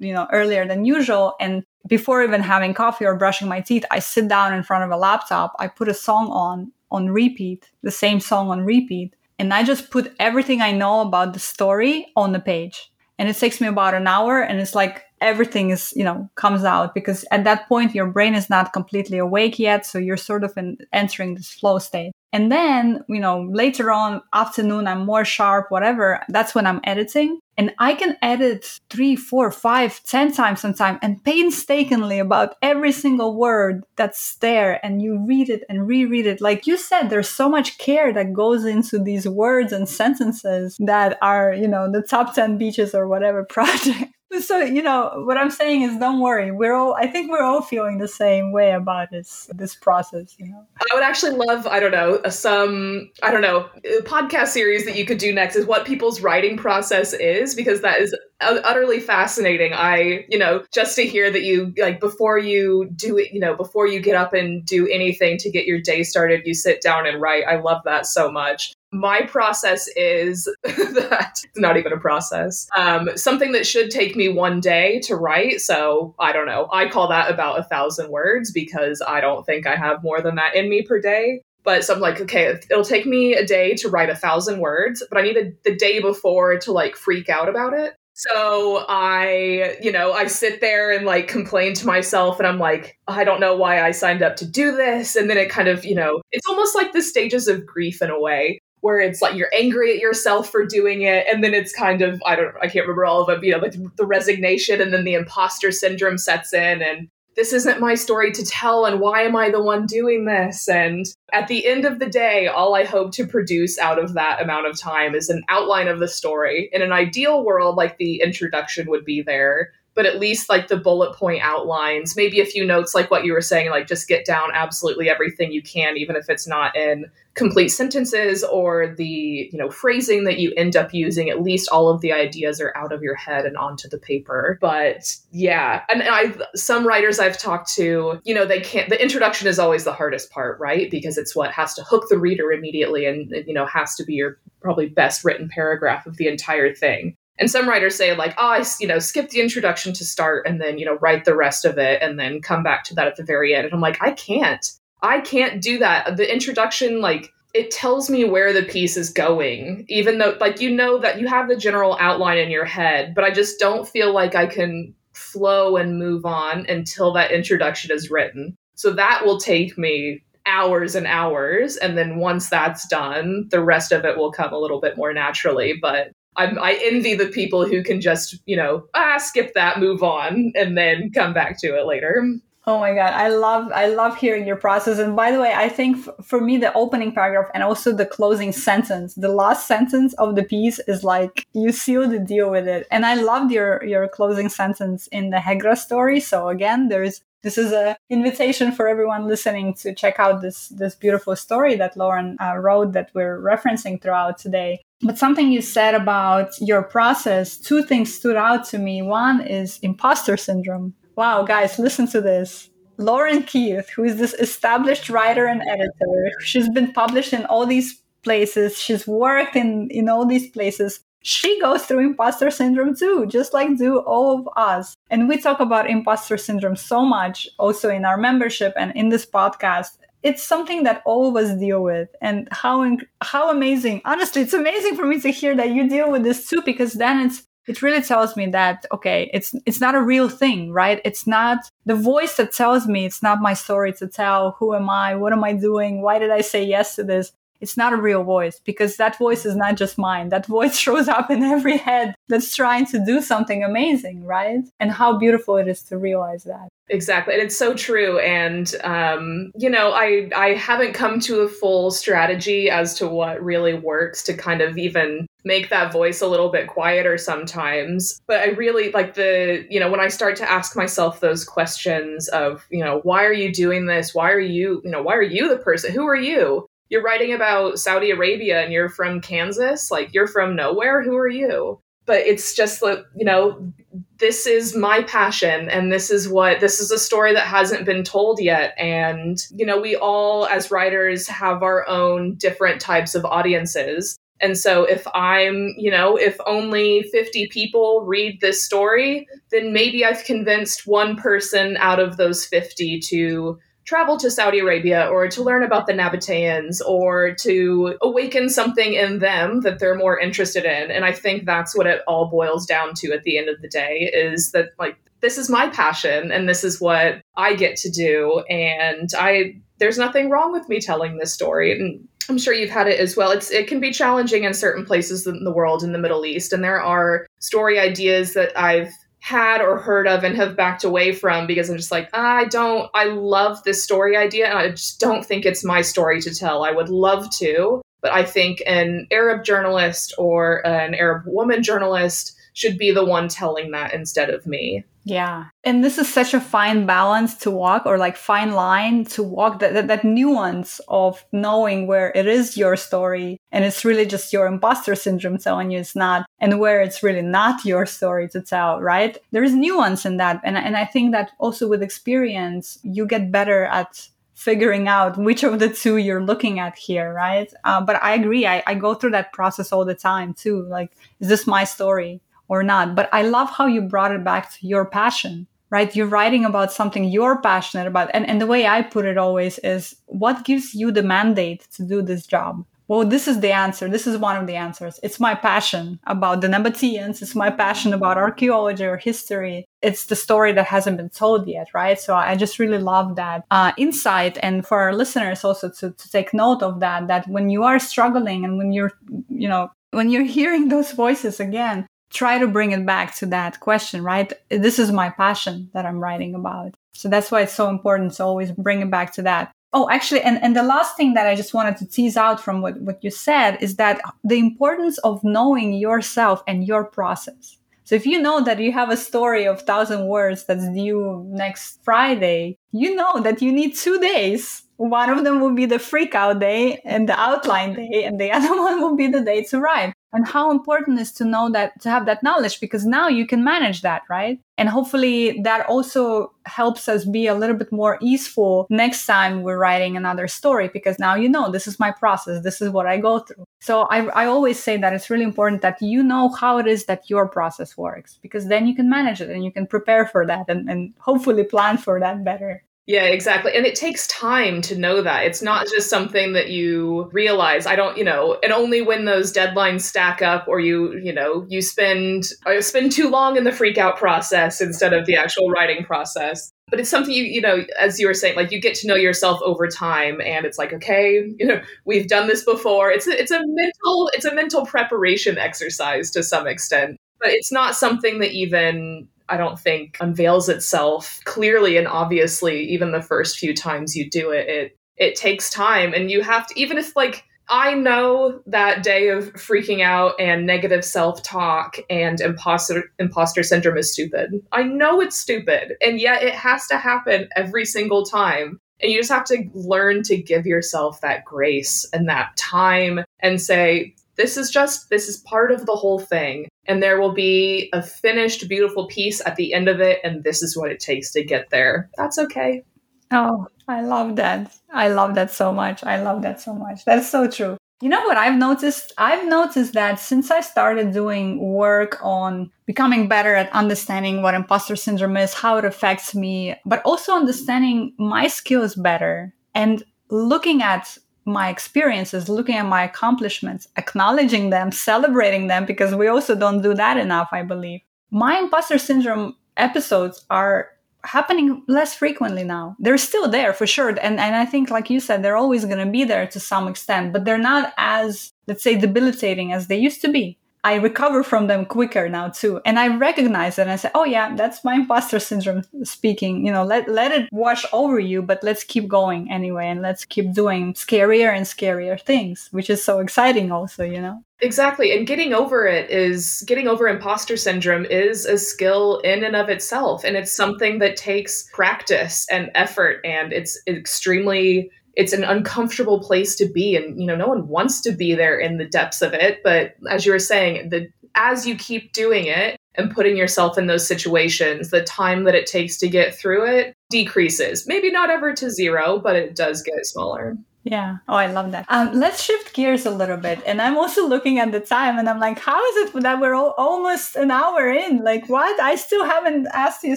B: you know, earlier than usual. And before even having coffee or brushing my teeth, I sit down in front of a laptop. I put a song on on repeat, the same song on repeat, and I just put everything I know about the story on the page. And it takes me about an hour and it's like everything is you know comes out because at that point your brain is not completely awake yet so you're sort of in entering this flow state and then you know later on afternoon i'm more sharp whatever that's when i'm editing. And i can edit three four five ten times sometimes and painstakingly about every single word that's there and you read it and reread it. Like you said there's so much care that goes into these words and sentences that are you know the top 10 beaches or whatever [LAUGHS] project so you know what i'm saying is don't worry. We're all i think we're all feeling the same way about this this process you know?
A: I would actually love i don't know some i don't know podcast series that you could do next is what people's writing process is because that is utterly fascinating. I you know just to hear that you like before you do it you know before you get up and do anything to get your day started you sit down and write. I love that so much my process is [LAUGHS] that it's not even a process. Um, something that should take me one day to write. So I don't know. I call that about a thousand words because I don't think I have more than that in me per day. But so I'm like, okay, it'll take me a day to write a thousand words, but I need a, the day before to like freak out about it. So I, you know, I sit there and like complain to myself and I'm like, I don't know why I signed up to do this. And then it kind of, you know, it's almost like the stages of grief in a way where it's like you're angry at yourself for doing it and then it's kind of i don't i can't remember all of them you know like the resignation and then the imposter syndrome sets in and this isn't my story to tell and why am i the one doing this? And at the end of the day all i hope to produce out of that amount of time is an outline of the story. In an ideal world like the introduction would be there but at least like the bullet point outlines, maybe a few notes like what you were saying, like just get down absolutely everything you can, even if it's not in complete sentences or the you know phrasing that you end up using at least all of the ideas are out of your head and onto the paper. But yeah and i some writers i've talked to you know they can't the introduction is always the hardest part right? Because it's what has to hook the reader immediately and you know has to be your probably best written paragraph of the entire thing and some writers say like oh i you know skip the introduction to start and then you know write the rest of it and then come back to that at the very end. And i'm like i can't. I can't do that. The introduction like it tells me where the piece is going even though like you know that you have the general outline in your head but i just don't feel like i can flow and move on until that introduction is written. So that will take me hours and hours and then once that's done the rest of it will come a little bit more naturally but I'm, I envy the people who can just, you know, ah, skip that, move on, and then come back to it later.
B: Oh my god, I love I love hearing your process. And by the way, I think f- for me the opening paragraph and also the closing sentence, the last sentence of the piece is like you seal the deal with it. And I loved your your closing sentence in the Hegra story. So again, there's this is a invitation for everyone listening to check out this this beautiful story that Lauren uh, wrote that we're referencing throughout today. But something you said about your process, two things stood out to me. One is imposter syndrome. Wow, guys, listen to this. Lauren Keith, who is this established writer and editor, she's been published in all these places. She's worked in, in all these places. She goes through imposter syndrome too, just like do all of us. And we talk about imposter syndrome so much also in our membership and in this podcast. It's something that all of us deal with and how how amazing honestly it's amazing for me to hear that you deal with this too because then it's it really tells me that okay it's it's not a real thing right? It's not the voice that tells me it's not my story to tell. Who am i? What am i doing? Why did i say yes to this it's not a real voice because that voice is not just mine. That voice [LAUGHS] shows up in every head that's trying to do something amazing, right? And how beautiful it is to realize that.
A: Exactly. And it's so true. And, um, you know, I, I haven't come to a full strategy as to what really works to kind of even make that voice a little bit quieter sometimes. But I really like the, you know, when I start to ask myself those questions of, you know, why are you doing this? Why are you, you know, why are you the person? Who are you? You're writing about Saudi Arabia and you're from Kansas, like you're from nowhere. Who are you? But it's just like, you know, this is my passion and this is what this is a story that hasn't been told yet. And, you know, we all as writers have our own different types of audiences. And so if I'm, you know, if only 50 people read this story, then maybe I've convinced one person out of those 50 to travel to Saudi Arabia or to learn about the Nabateans or to awaken something in them that they're more interested in. And I think that's what it all boils down to at the end of the day is that like this is my passion and this is what I get to do and I there's nothing wrong with me telling this story and I'm sure you've had it as well. It's it can be challenging in certain places in the world in the Middle East and there are story ideas that I've had or heard of and have backed away from because I'm just like, I don't, I love this story idea and I just don't think it's my story to tell. I would love to, but I think an Arab journalist or an Arab woman journalist should be the one telling that instead of me.
B: Yeah. And this is such a fine balance to walk or like fine line to walk that, that, that, nuance of knowing where it is your story and it's really just your imposter syndrome telling you it's not and where it's really not your story to tell, right? There is nuance in that. And, and I think that also with experience, you get better at figuring out which of the two you're looking at here, right? Uh, but I agree. I, I go through that process all the time too. Like, is this my story? Or not. But I love how you brought it back to your passion, right? You're writing about something you're passionate about. And, and the way I put it always is what gives you the mandate to do this job? well, this is the answer. This is one of the answers. It's my passion about the Nabateans. It's my passion about archaeology or history. It's the story that hasn't been told yet, right? So I just really love that uh, insight. And for our listeners also to, to take note of that, that when you are struggling and when you're, you know, when you're [LAUGHS] hearing those voices again, try to bring it back to that question, right? This is my passion that I'm writing about. So that's why it's so important to always bring it back to that. Oh, actually, and, and the last thing that I just wanted to tease out from what, what you said is that the importance of knowing yourself and your process. So if you know that you have a story of thousand words that's due next Friday, you know that you need two days one of them will be the freak out day and the outline day, and the [LAUGHS] other one will be the day to write. And how important is to know that, to have that knowledge, because now you can manage that, right? And hopefully that also helps us be a little bit more easeful next time we're writing another story, because now you know this is my process, this is what I go through. So I, I always say that it's really important that you know how it is that your process works, because then you can manage it and you can prepare for that and, and hopefully plan for that better.
A: Yeah, exactly. And it takes time to know that. It's not just something that you realize. I don't, you know, and only when those deadlines stack up or you, you know, you spend uh, spend too long in the freak out process instead of the actual writing process. But it's something you, you know, as you were saying, like you get to know yourself over time and it's like, okay, you know, we've done this before. It's a, it's a mental it's a mental preparation exercise to some extent. But it's not something that even I don't think unveils itself clearly and obviously even the first few times you do it it it takes time and you have to even if like I know that day of freaking out and negative self-talk and imposter imposter syndrome is stupid. I know it's stupid and yet it has to happen every single time. And you just have to learn to give yourself that grace and that time and say, this is just, this is part of the whole thing. And there will be a finished, beautiful piece at the end of it. And this is what it takes to get there. That's okay.
B: Oh, I love that. I love that so much. I love that so much. That's so true. You know what I've noticed? I've noticed that since I started doing work on becoming better at understanding what imposter syndrome is, how it affects me, but also understanding my skills better and looking at my experiences, looking at my accomplishments, acknowledging them, celebrating them, because we also don't do that enough, I believe. My imposter syndrome episodes are happening less frequently now. They're still there for sure. And, and I think, like you said, they're always going to be there to some extent, but they're not as, let's say, debilitating as they used to be. I recover from them quicker now too. And I recognize and I say, oh yeah, that's my imposter syndrome speaking. You know, let, let it wash over you, but let's keep going anyway. And let's keep doing scarier and scarier things, which is so exciting also, you know?
A: Exactly. And getting over it is getting over imposter syndrome is a skill in and of itself. And it's something that takes practice and effort. And it's extremely it's an uncomfortable place to be and you know no one wants to be there in the depths of it but as you were saying the as you keep doing it and putting yourself in those situations the time that it takes to get through it decreases maybe not ever to zero but it does get smaller
B: yeah. Oh, I love that. Um, let's shift gears a little bit. And I'm also looking at the time and I'm like, how is it that we're all, almost an hour in? Like, what? I still haven't asked you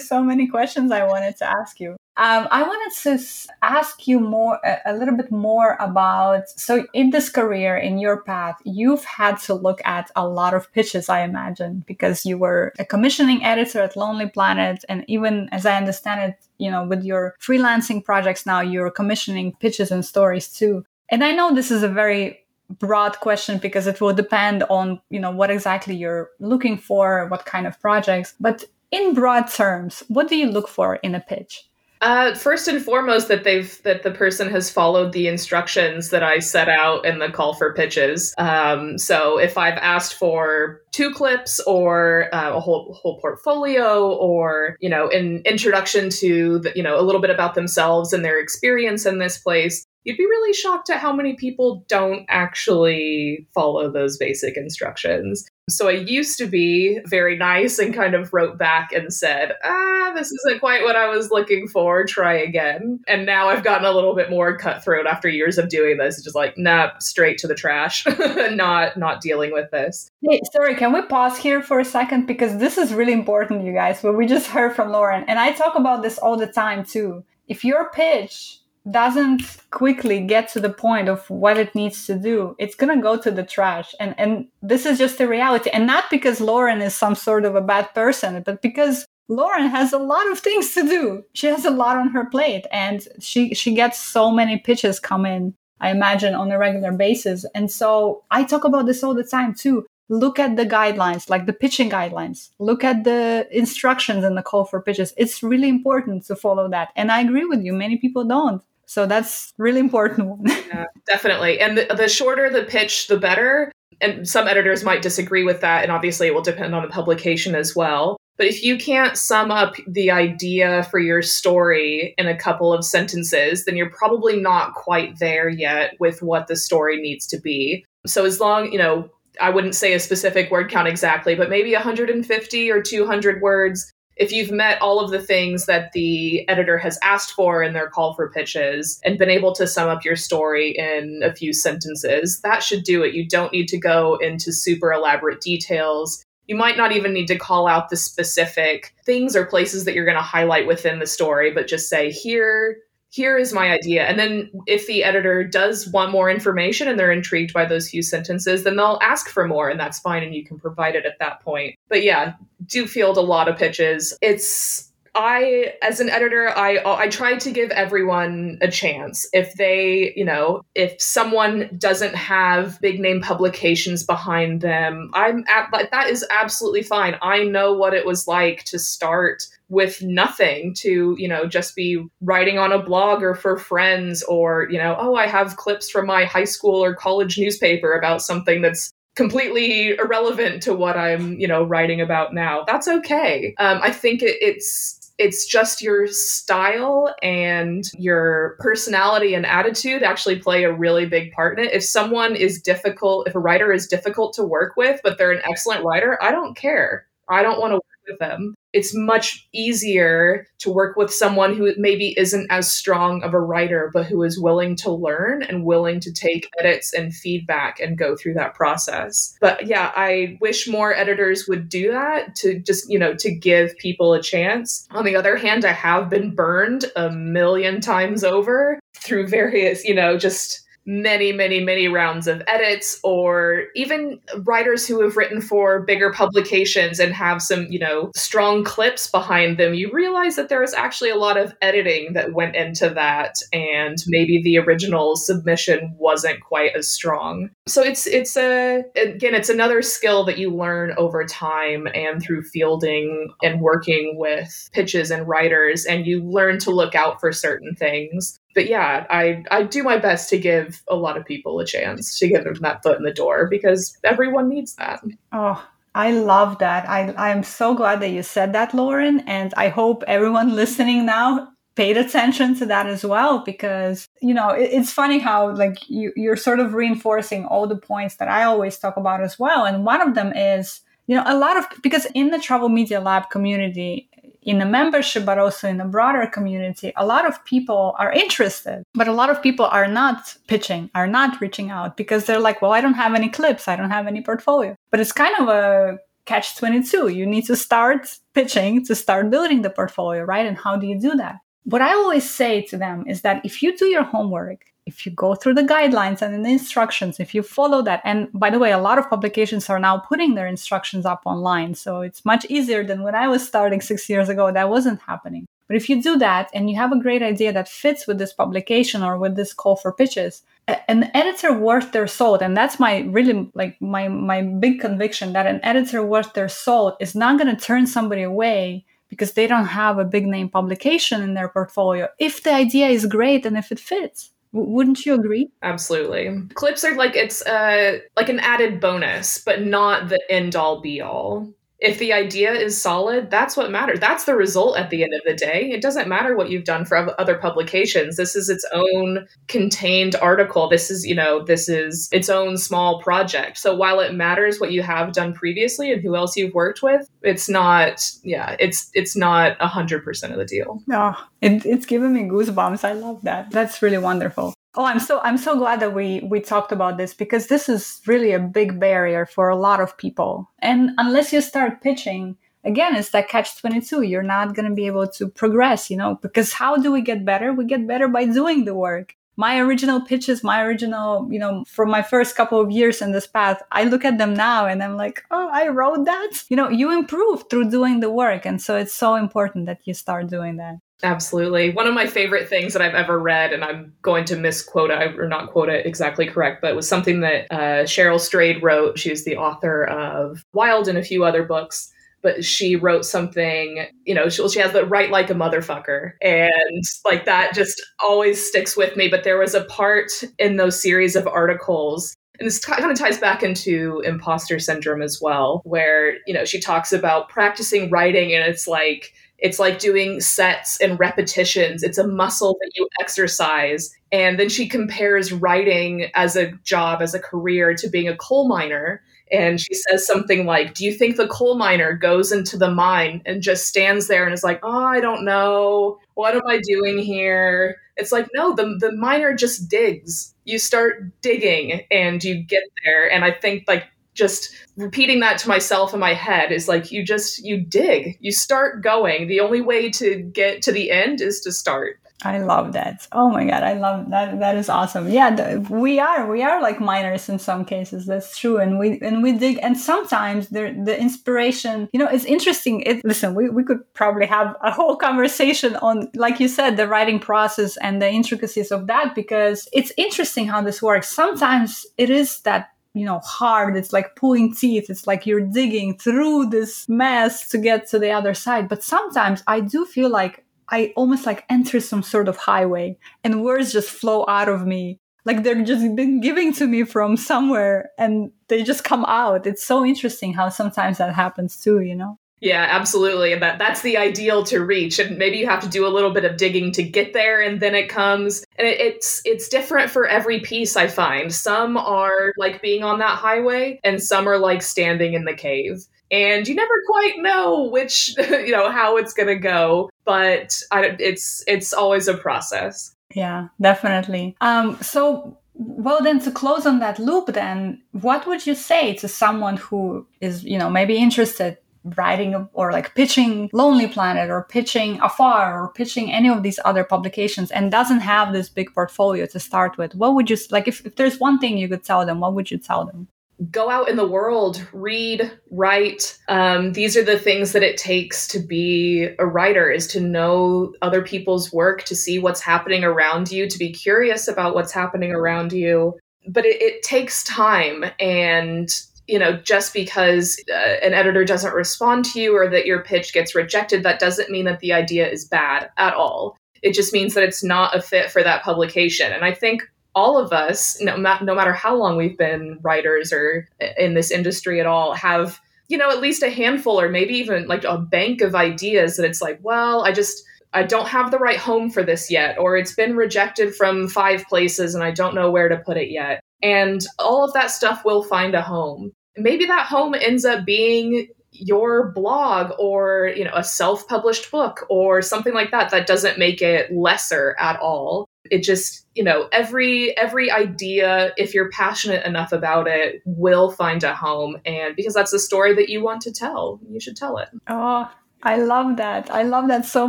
B: so many questions I wanted to ask you. Um, I wanted to ask you more, a, little bit more about. So, in this career, in your path, you've had to look at a lot of pitches, I imagine, because you were a commissioning editor at Lonely Planet, and even as I understand it, you know, with your freelancing projects now, you're commissioning pitches and stories too. And I know this is a very broad question because it will depend on you know what exactly you're looking for, what kind of projects, but in broad terms, what do you look for in a pitch?
A: Uh, first and foremost, that they've that the person has followed the instructions that I set out in the call for pitches. Um, so if I've asked for two clips or uh, a whole whole portfolio, or you know, an introduction to the, you know a little bit about themselves and their experience in this place, you'd be really shocked at how many people don't actually follow those basic instructions. So I used to be very nice and kind of wrote back and said, ah, this isn't quite what I was looking for. Try again. And now I've gotten a little bit more cutthroat after years of doing this. Just like, nah, straight to the trash. [LAUGHS] not not dealing with this.
B: Hey, sorry, can we pause here for a second? Because this is really important, you guys. What we just heard from Lauren. And I talk about this all the time too. If your pitch doesn't quickly get to the point of what it needs to do, it's going to go to the trash. And, and this is just the reality. And not because Lauren is some sort of a bad person, but because Lauren has a lot of things to do. She has a lot on her plate and she, she gets so many pitches come in, I imagine, on a regular basis. And so I talk about this all the time too look at the guidelines, like the pitching guidelines, look at the instructions in the call for pitches. It's really important to follow that. And I agree with you, many people don't. So that's really important. [LAUGHS]
A: yeah, definitely. And the, the shorter the pitch, the better. And some editors might disagree with that. And obviously, it will depend on the publication as well. But if you can't sum up the idea for your story in a couple of sentences, then you're probably not quite there yet with what the story needs to be. So, as long, you know, I wouldn't say a specific word count exactly, but maybe 150 or 200 words. If you've met all of the things that the editor has asked for in their call for pitches and been able to sum up your story in a few sentences, that should do it. You don't need to go into super elaborate details. You might not even need to call out the specific things or places that you're going to highlight within the story, but just say, here here is my idea. And then if the editor does want more information and they're intrigued by those few sentences, then they'll ask for more and that's fine and you can provide it at that point. But yeah, do field a lot of pitches. It's I, as an editor, I I try to give everyone a chance. If they, you know, if someone doesn't have big name publications behind them, I'm at like that is absolutely fine. I know what it was like to start with nothing to you know just be writing on a blog or for friends or you know oh i have clips from my high school or college newspaper about something that's completely irrelevant to what i'm you know writing about now that's okay um, i think it, it's it's just your style and your personality and attitude actually play a really big part in it. If someone is difficult, if a writer is difficult to work with, but they're an excellent writer, I don't care. I don't want to work with them. It's much easier to work with someone who maybe isn't as strong of a writer, but who is willing to learn and willing to take edits and feedback and go through that process. But yeah, I wish more editors would do that to just, you know, to give people a chance. On the other hand, I have been burned a million times over through various, you know, just many, many, many rounds of edits, or even writers who have written for bigger publications and have some, you know, strong clips behind them, you realize that there is actually a lot of editing that went into that, and maybe the original submission wasn't quite as strong. So it's it's a again, it's another skill that you learn over time and through fielding and working with pitches and writers, and you learn to look out for certain things but yeah, I I do my best to give a lot of people a chance to give them that foot in the door because everyone needs that.
B: Oh, I love that. I I'm so glad that you said that, Lauren, and I hope everyone listening now paid attention to that as well because you know it, it's funny how like you you're sort of reinforcing all the points that I always talk about as well, and one of them is you know a lot of because in the travel media lab community in the membership, but also in the broader community, a lot of people are interested, but a lot of people are not pitching, are not reaching out because they're like, well, I don't have any clips, I don't have any portfolio. But it's kind of a catch 22. You need to start pitching to start building the portfolio, right? And how do you do that? What I always say to them is that if you do your homework, if you go through the guidelines and the instructions, if you follow that, and by the way, a lot of publications are now putting their instructions up online. So it's much easier than when I was starting six years ago, that wasn't happening. But if you do that and you have a great idea that fits with this publication or with this call for pitches, an editor worth their salt, and that's my really like my my big conviction that an editor worth their salt is not going to turn somebody away because they don't have a big name publication in their portfolio if the idea is great and if it fits wouldn't you agree?
A: Absolutely. Clips are like it's uh like an added bonus, but not the end all be all. If the idea is solid, that's what matters. That's the result at the end of the day. It doesn't matter what you've done for other publications. This is its own contained article. This is, you know, this is its own small project. So while it matters what you have done previously and who else you've worked with, it's not, yeah, it's it's not a hundred percent of the deal.
B: Oh, it, it's giving me goosebumps. I love that. That's really wonderful. Oh, I'm so I'm so glad that we we talked about this because this is really a big barrier for a lot of people. And unless you start pitching, again, it's that catch 22. You're not going to be able to progress, you know, because how do we get better? We get better by doing the work my original pitches, my original, you know, from my first couple of years in this path, I look at them now and I'm like, oh, I wrote that. You know, you improve through doing the work. And so it's so important that you start doing that.
A: Absolutely. One of my favorite things that I've ever read, and I'm going to misquote it or not quote it exactly correct, but it was something that uh, Cheryl Strayed wrote. She was the author of Wild and a few other books but she wrote something, you know, she, she has the write like a motherfucker. And like that just always sticks with me. But there was a part in those series of articles and this kind of ties back into imposter syndrome as well where you know she talks about practicing writing and it's like it's like doing sets and repetitions it's a muscle that you exercise and then she compares writing as a job as a career to being a coal miner and she says something like, Do you think the coal miner goes into the mine and just stands there and is like, Oh, I don't know. What am I doing here? It's like, no, the, the miner just digs. You start digging and you get there. And I think, like, just repeating that to myself in my head is like you just you dig you start going the only way to get to the end is to start
B: I love that. Oh my god, I love that. That is awesome. Yeah, the, we are we are like miners in some cases. That's true, and we and we dig. And sometimes the the inspiration, you know, it's interesting. It, listen, we we could probably have a whole conversation on, like you said, the writing process and the intricacies of that because it's interesting how this works. Sometimes it is that you know hard it's like pulling teeth it's like you're digging through this mess to get to the other side but sometimes i do feel like I almost like enter some sort of highway and words just flow out of me. Like they're just been giving to me from somewhere and they just come out. It's so interesting how sometimes that happens too, you know?
A: Yeah, absolutely. And that that's the ideal to reach. And maybe you have to do a little bit of digging to get there and then it comes. And it, it's it's different for every piece I find. Some are like being on that highway and some are like standing in the cave and you never quite know which [LAUGHS] you know how it's going to go but I, it's it's always a process.
B: Yeah definitely. Um so well then to close on that loop then what would you say to someone who is you know maybe interested writing or like pitching lonely planet or pitching afar or pitching any of these other publications and doesn't have this big portfolio to start with? What would you like if, if there's one thing you could tell them what would you tell them
A: go out in the world, read, write. Um, these are the things that it takes to be a writer is to know other people's work, to see what's happening around you, to be curious about what's happening around you. But it, it takes time and you know just because uh, an editor doesn't respond to you or that your pitch gets rejected that doesn't mean that the idea is bad at all it just means that it's not a fit for that publication and i think all of us, no, no matter how long we've been writers or in this industry at all, have you know at least a handful or maybe even like a bank of ideas that it's like, well, I just I don't have the right home for this yet, or it's been rejected from five places and I don't know where to put it yet. And all of that stuff will find a home. Maybe that home ends up being your blog or you know a self-published book or something like that that doesn't make it lesser at all it just you know every every idea if you're passionate enough about it will find a home and because that's the story that you want to tell you should tell it
B: oh I love that. I love that so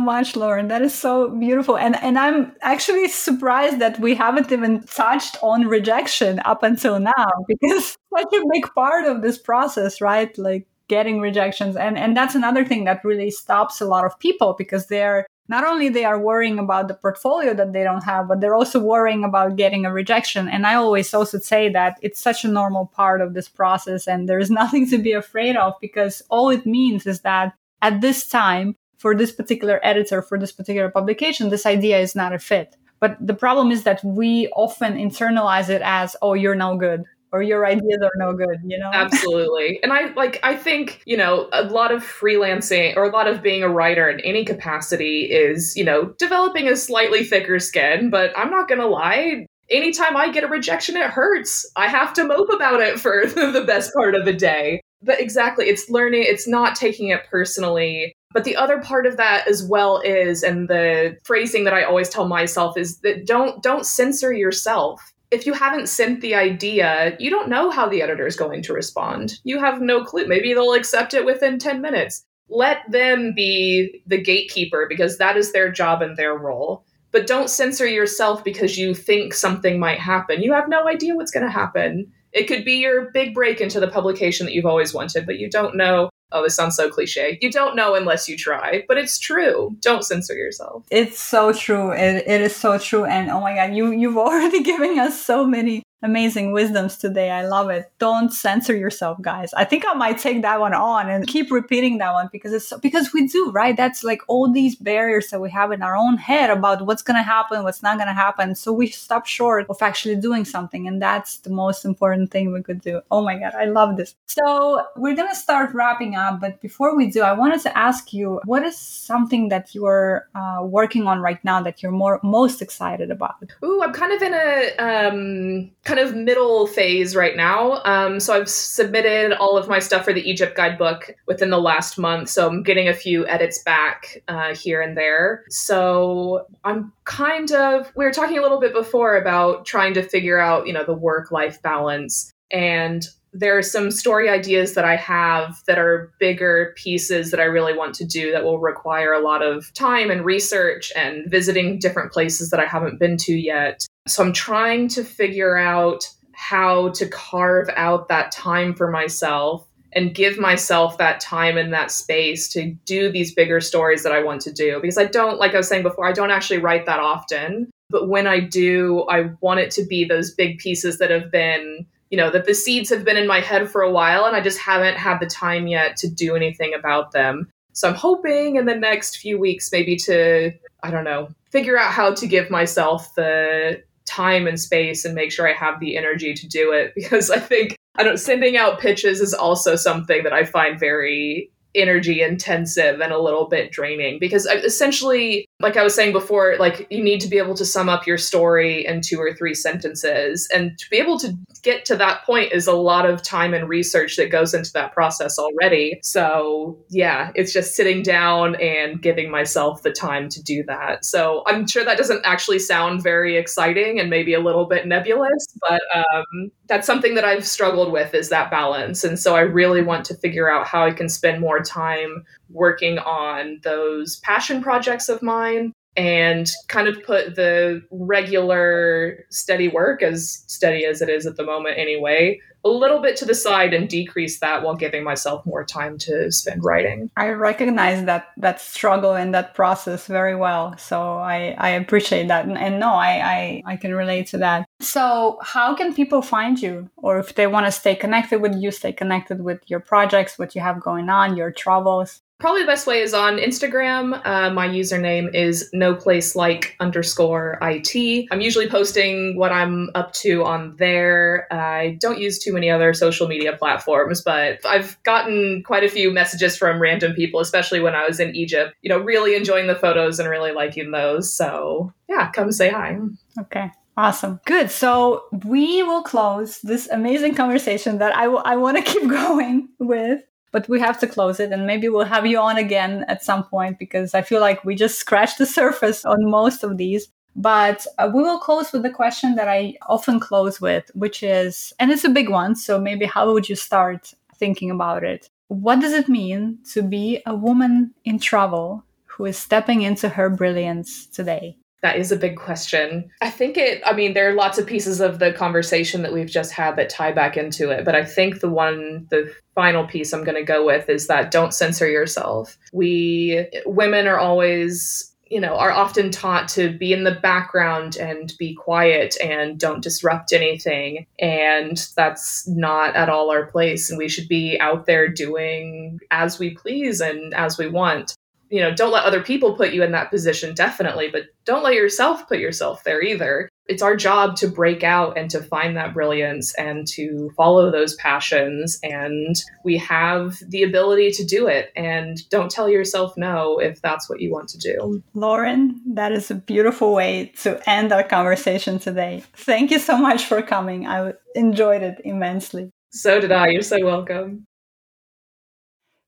B: much, Lauren. That is so beautiful. And and I'm actually surprised that we haven't even touched on rejection up until now [LAUGHS] because such a big part of this process, right? Like getting rejections and and that's another thing that really stops a lot of people because they're not only they are worrying about the portfolio that they don't have but they're also worrying about getting a rejection. And i always also say that it's such a normal part of this process and there's [LAUGHS] nothing to be afraid of because all it means is that at this time for this particular editor for this particular publication this idea is not a fit. But the problem is that we often internalize it as oh you're no good or your ideas are no good, you know?
A: Absolutely. And I like I think, you know, a lot of freelancing or a lot of being a writer in any capacity is, you know, developing a slightly thicker skin, but I'm not going to lie, anytime I get a rejection it hurts. I have to mope about it for [LAUGHS] the best part of the day. But exactly, it's learning, it's not taking it personally. But the other part of that as well is and the phrasing that I always tell myself is that don't don't censor yourself if you haven't sent the idea, you don't know how the editor is going to respond. You have no clue. Maybe they'll accept it within 10 minutes. let them be the gatekeeper because that is their job and their role. But don't censor yourself because you think something might happen. You have no idea what's going to happen. It could be your big break into the publication that you've always wanted, but you don't know oh, this sounds so cliche. You don't know unless you try, but it's true. Don't censor yourself.
B: It's so true. It, it is so true. And oh my God, you, you've [LAUGHS] already given us so many amazing wisdoms today. I love it. Don't censor yourself, guys. I think I might take that one on and keep repeating that one because it's because we do, right? That's like all these barriers that we have in our own head about what's going to happen, what's not going to happen. So we stop short of actually doing something. And that's the most important thing we could do. Oh my God, I love this. So we're going to start wrapping up. But before we do, I wanted to ask you what is something that you're uh, working on right now that you're more most excited about?
A: Ooh, I'm kind of in a um, kind of middle phase right now. Um, so I've submitted all of my stuff for the Egypt guidebook within the last month. So I'm getting a few edits back uh, here and there. So I'm kind of, we were talking a little bit before about trying to figure out, you know, the work life balance. And there are some story ideas that I have that are bigger pieces that I really want to do that will require a lot of time and research and visiting different places that I haven't been to yet. So I'm trying to figure out how to carve out that time for myself and give myself that time and that space to do these bigger stories that I want to do. Because I don't, like I was saying before, I don't actually write that often. But when I do, I want it to be those big pieces that have been, you know, that the seeds have been in my head for a while and I just haven't had the time yet to do anything about them. So I'm hoping in the next few weeks, maybe to, I don't know, figure out how to give myself the time and space and make sure I have the energy to do it [LAUGHS] because I think I don't sending out pitches is also something that I find very energy intensive and a little bit draining because essentially like i was saying before like you need to be able to sum up your story in two or three sentences. And to be able to get to that point is a lot of time and research that goes into that process already. So yeah it's just sitting down and giving myself the time to do that. So i'm sure that doesn't actually sound very exciting and maybe a little bit nebulous but um, that's something that i've struggled with is that balance. And so i really want to figure out how i can spend more time working on those passion projects of mine and kind of put the regular steady work, as steady as it is at the moment anyway, a little bit to the side and decrease that while giving myself more time to spend writing.
B: I recognize that that struggle and that process very well. So I, I appreciate that. And, and no, I, I, I can relate to that. So how can people find you? Or if they want to stay connected with you, stay connected with your projects, what you have going on, your travels?
A: Probably the best way is on Instagram. Uh, my username is no place like underscore it. I'm usually posting what I'm up to on there. I don't use too many other social media platforms, but I've gotten quite a few messages from random people, especially when I was in Egypt. You know, really enjoying the photos and really liking those. So yeah, come say hi.
B: Okay. Awesome. Good. So we will close this amazing conversation that I, w- I want to [LAUGHS] keep going with but we have to close it and maybe we'll have you on again at some point because I feel like we just [LAUGHS] scratched the surface on most of these. But uh, we will close with the question that I often close with, which is, and it's a big one. So maybe how would you start thinking about it? What does it mean to be a woman in travel who is stepping into her brilliance today?
A: That is a big question. I think it, I mean, there are lots of pieces of the conversation that we've just had that tie back into it, but I think the one, the final piece I'm going to go with is that don't censor yourself. We, women are always you know are often taught to be in the background and be quiet and don't disrupt anything and that's not at all our place and we should be out there doing as we please and as we want you know, don't let other people put you in that position, definitely, but don't let yourself put yourself there either. It's our job to break out and to find that brilliance and to follow those passions. And we have the ability to do it. And don't tell yourself no if that's what you want to do.
B: Lauren, that is a beautiful way to end our conversation today. Thank you so much for coming. I enjoyed it immensely.
A: So did I. You're so welcome.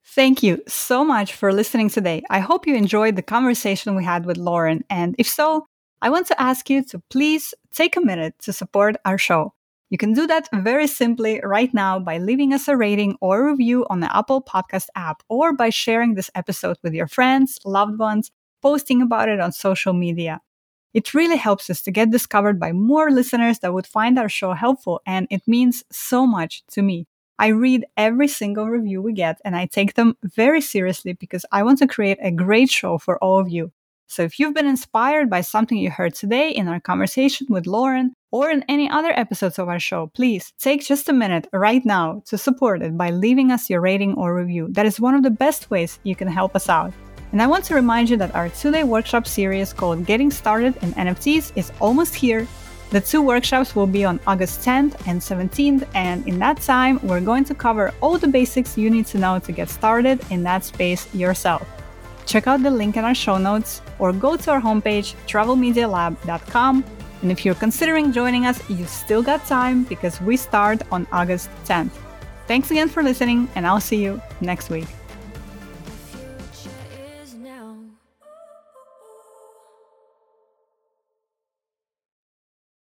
B: Thank you so much for listening today. I hope you enjoyed the conversation we had with Lauren. And if so, I want to ask you to please take a minute to support our show. You can do that very simply right now by leaving us a rating or review on the Apple Podcast app or by sharing this episode with your friends, loved ones, posting about it on social media. It really helps us to get discovered by more listeners that would find our show helpful, and it means so much to me. I read every single review we get and I take them very seriously because I want to create a great show for all of you. So if you've been inspired by something you heard today in our conversation with Lauren or in any other episodes of our show, please take just a minute right now to support it by leaving us your rating or review. That is one of the best ways you can help us out. And I want to remind you that our two day workshop series called Getting Started in NFTs is almost here. The two workshops will be on August 10th and 17th, and in that time, we're going to cover all the basics you need to know to get started in that space yourself. Check out the link in our show notes or go to our homepage, travelmedialab.com. And if you're considering joining us, you still got time because we start on August 10th. Thanks again for listening, and I'll see you next week.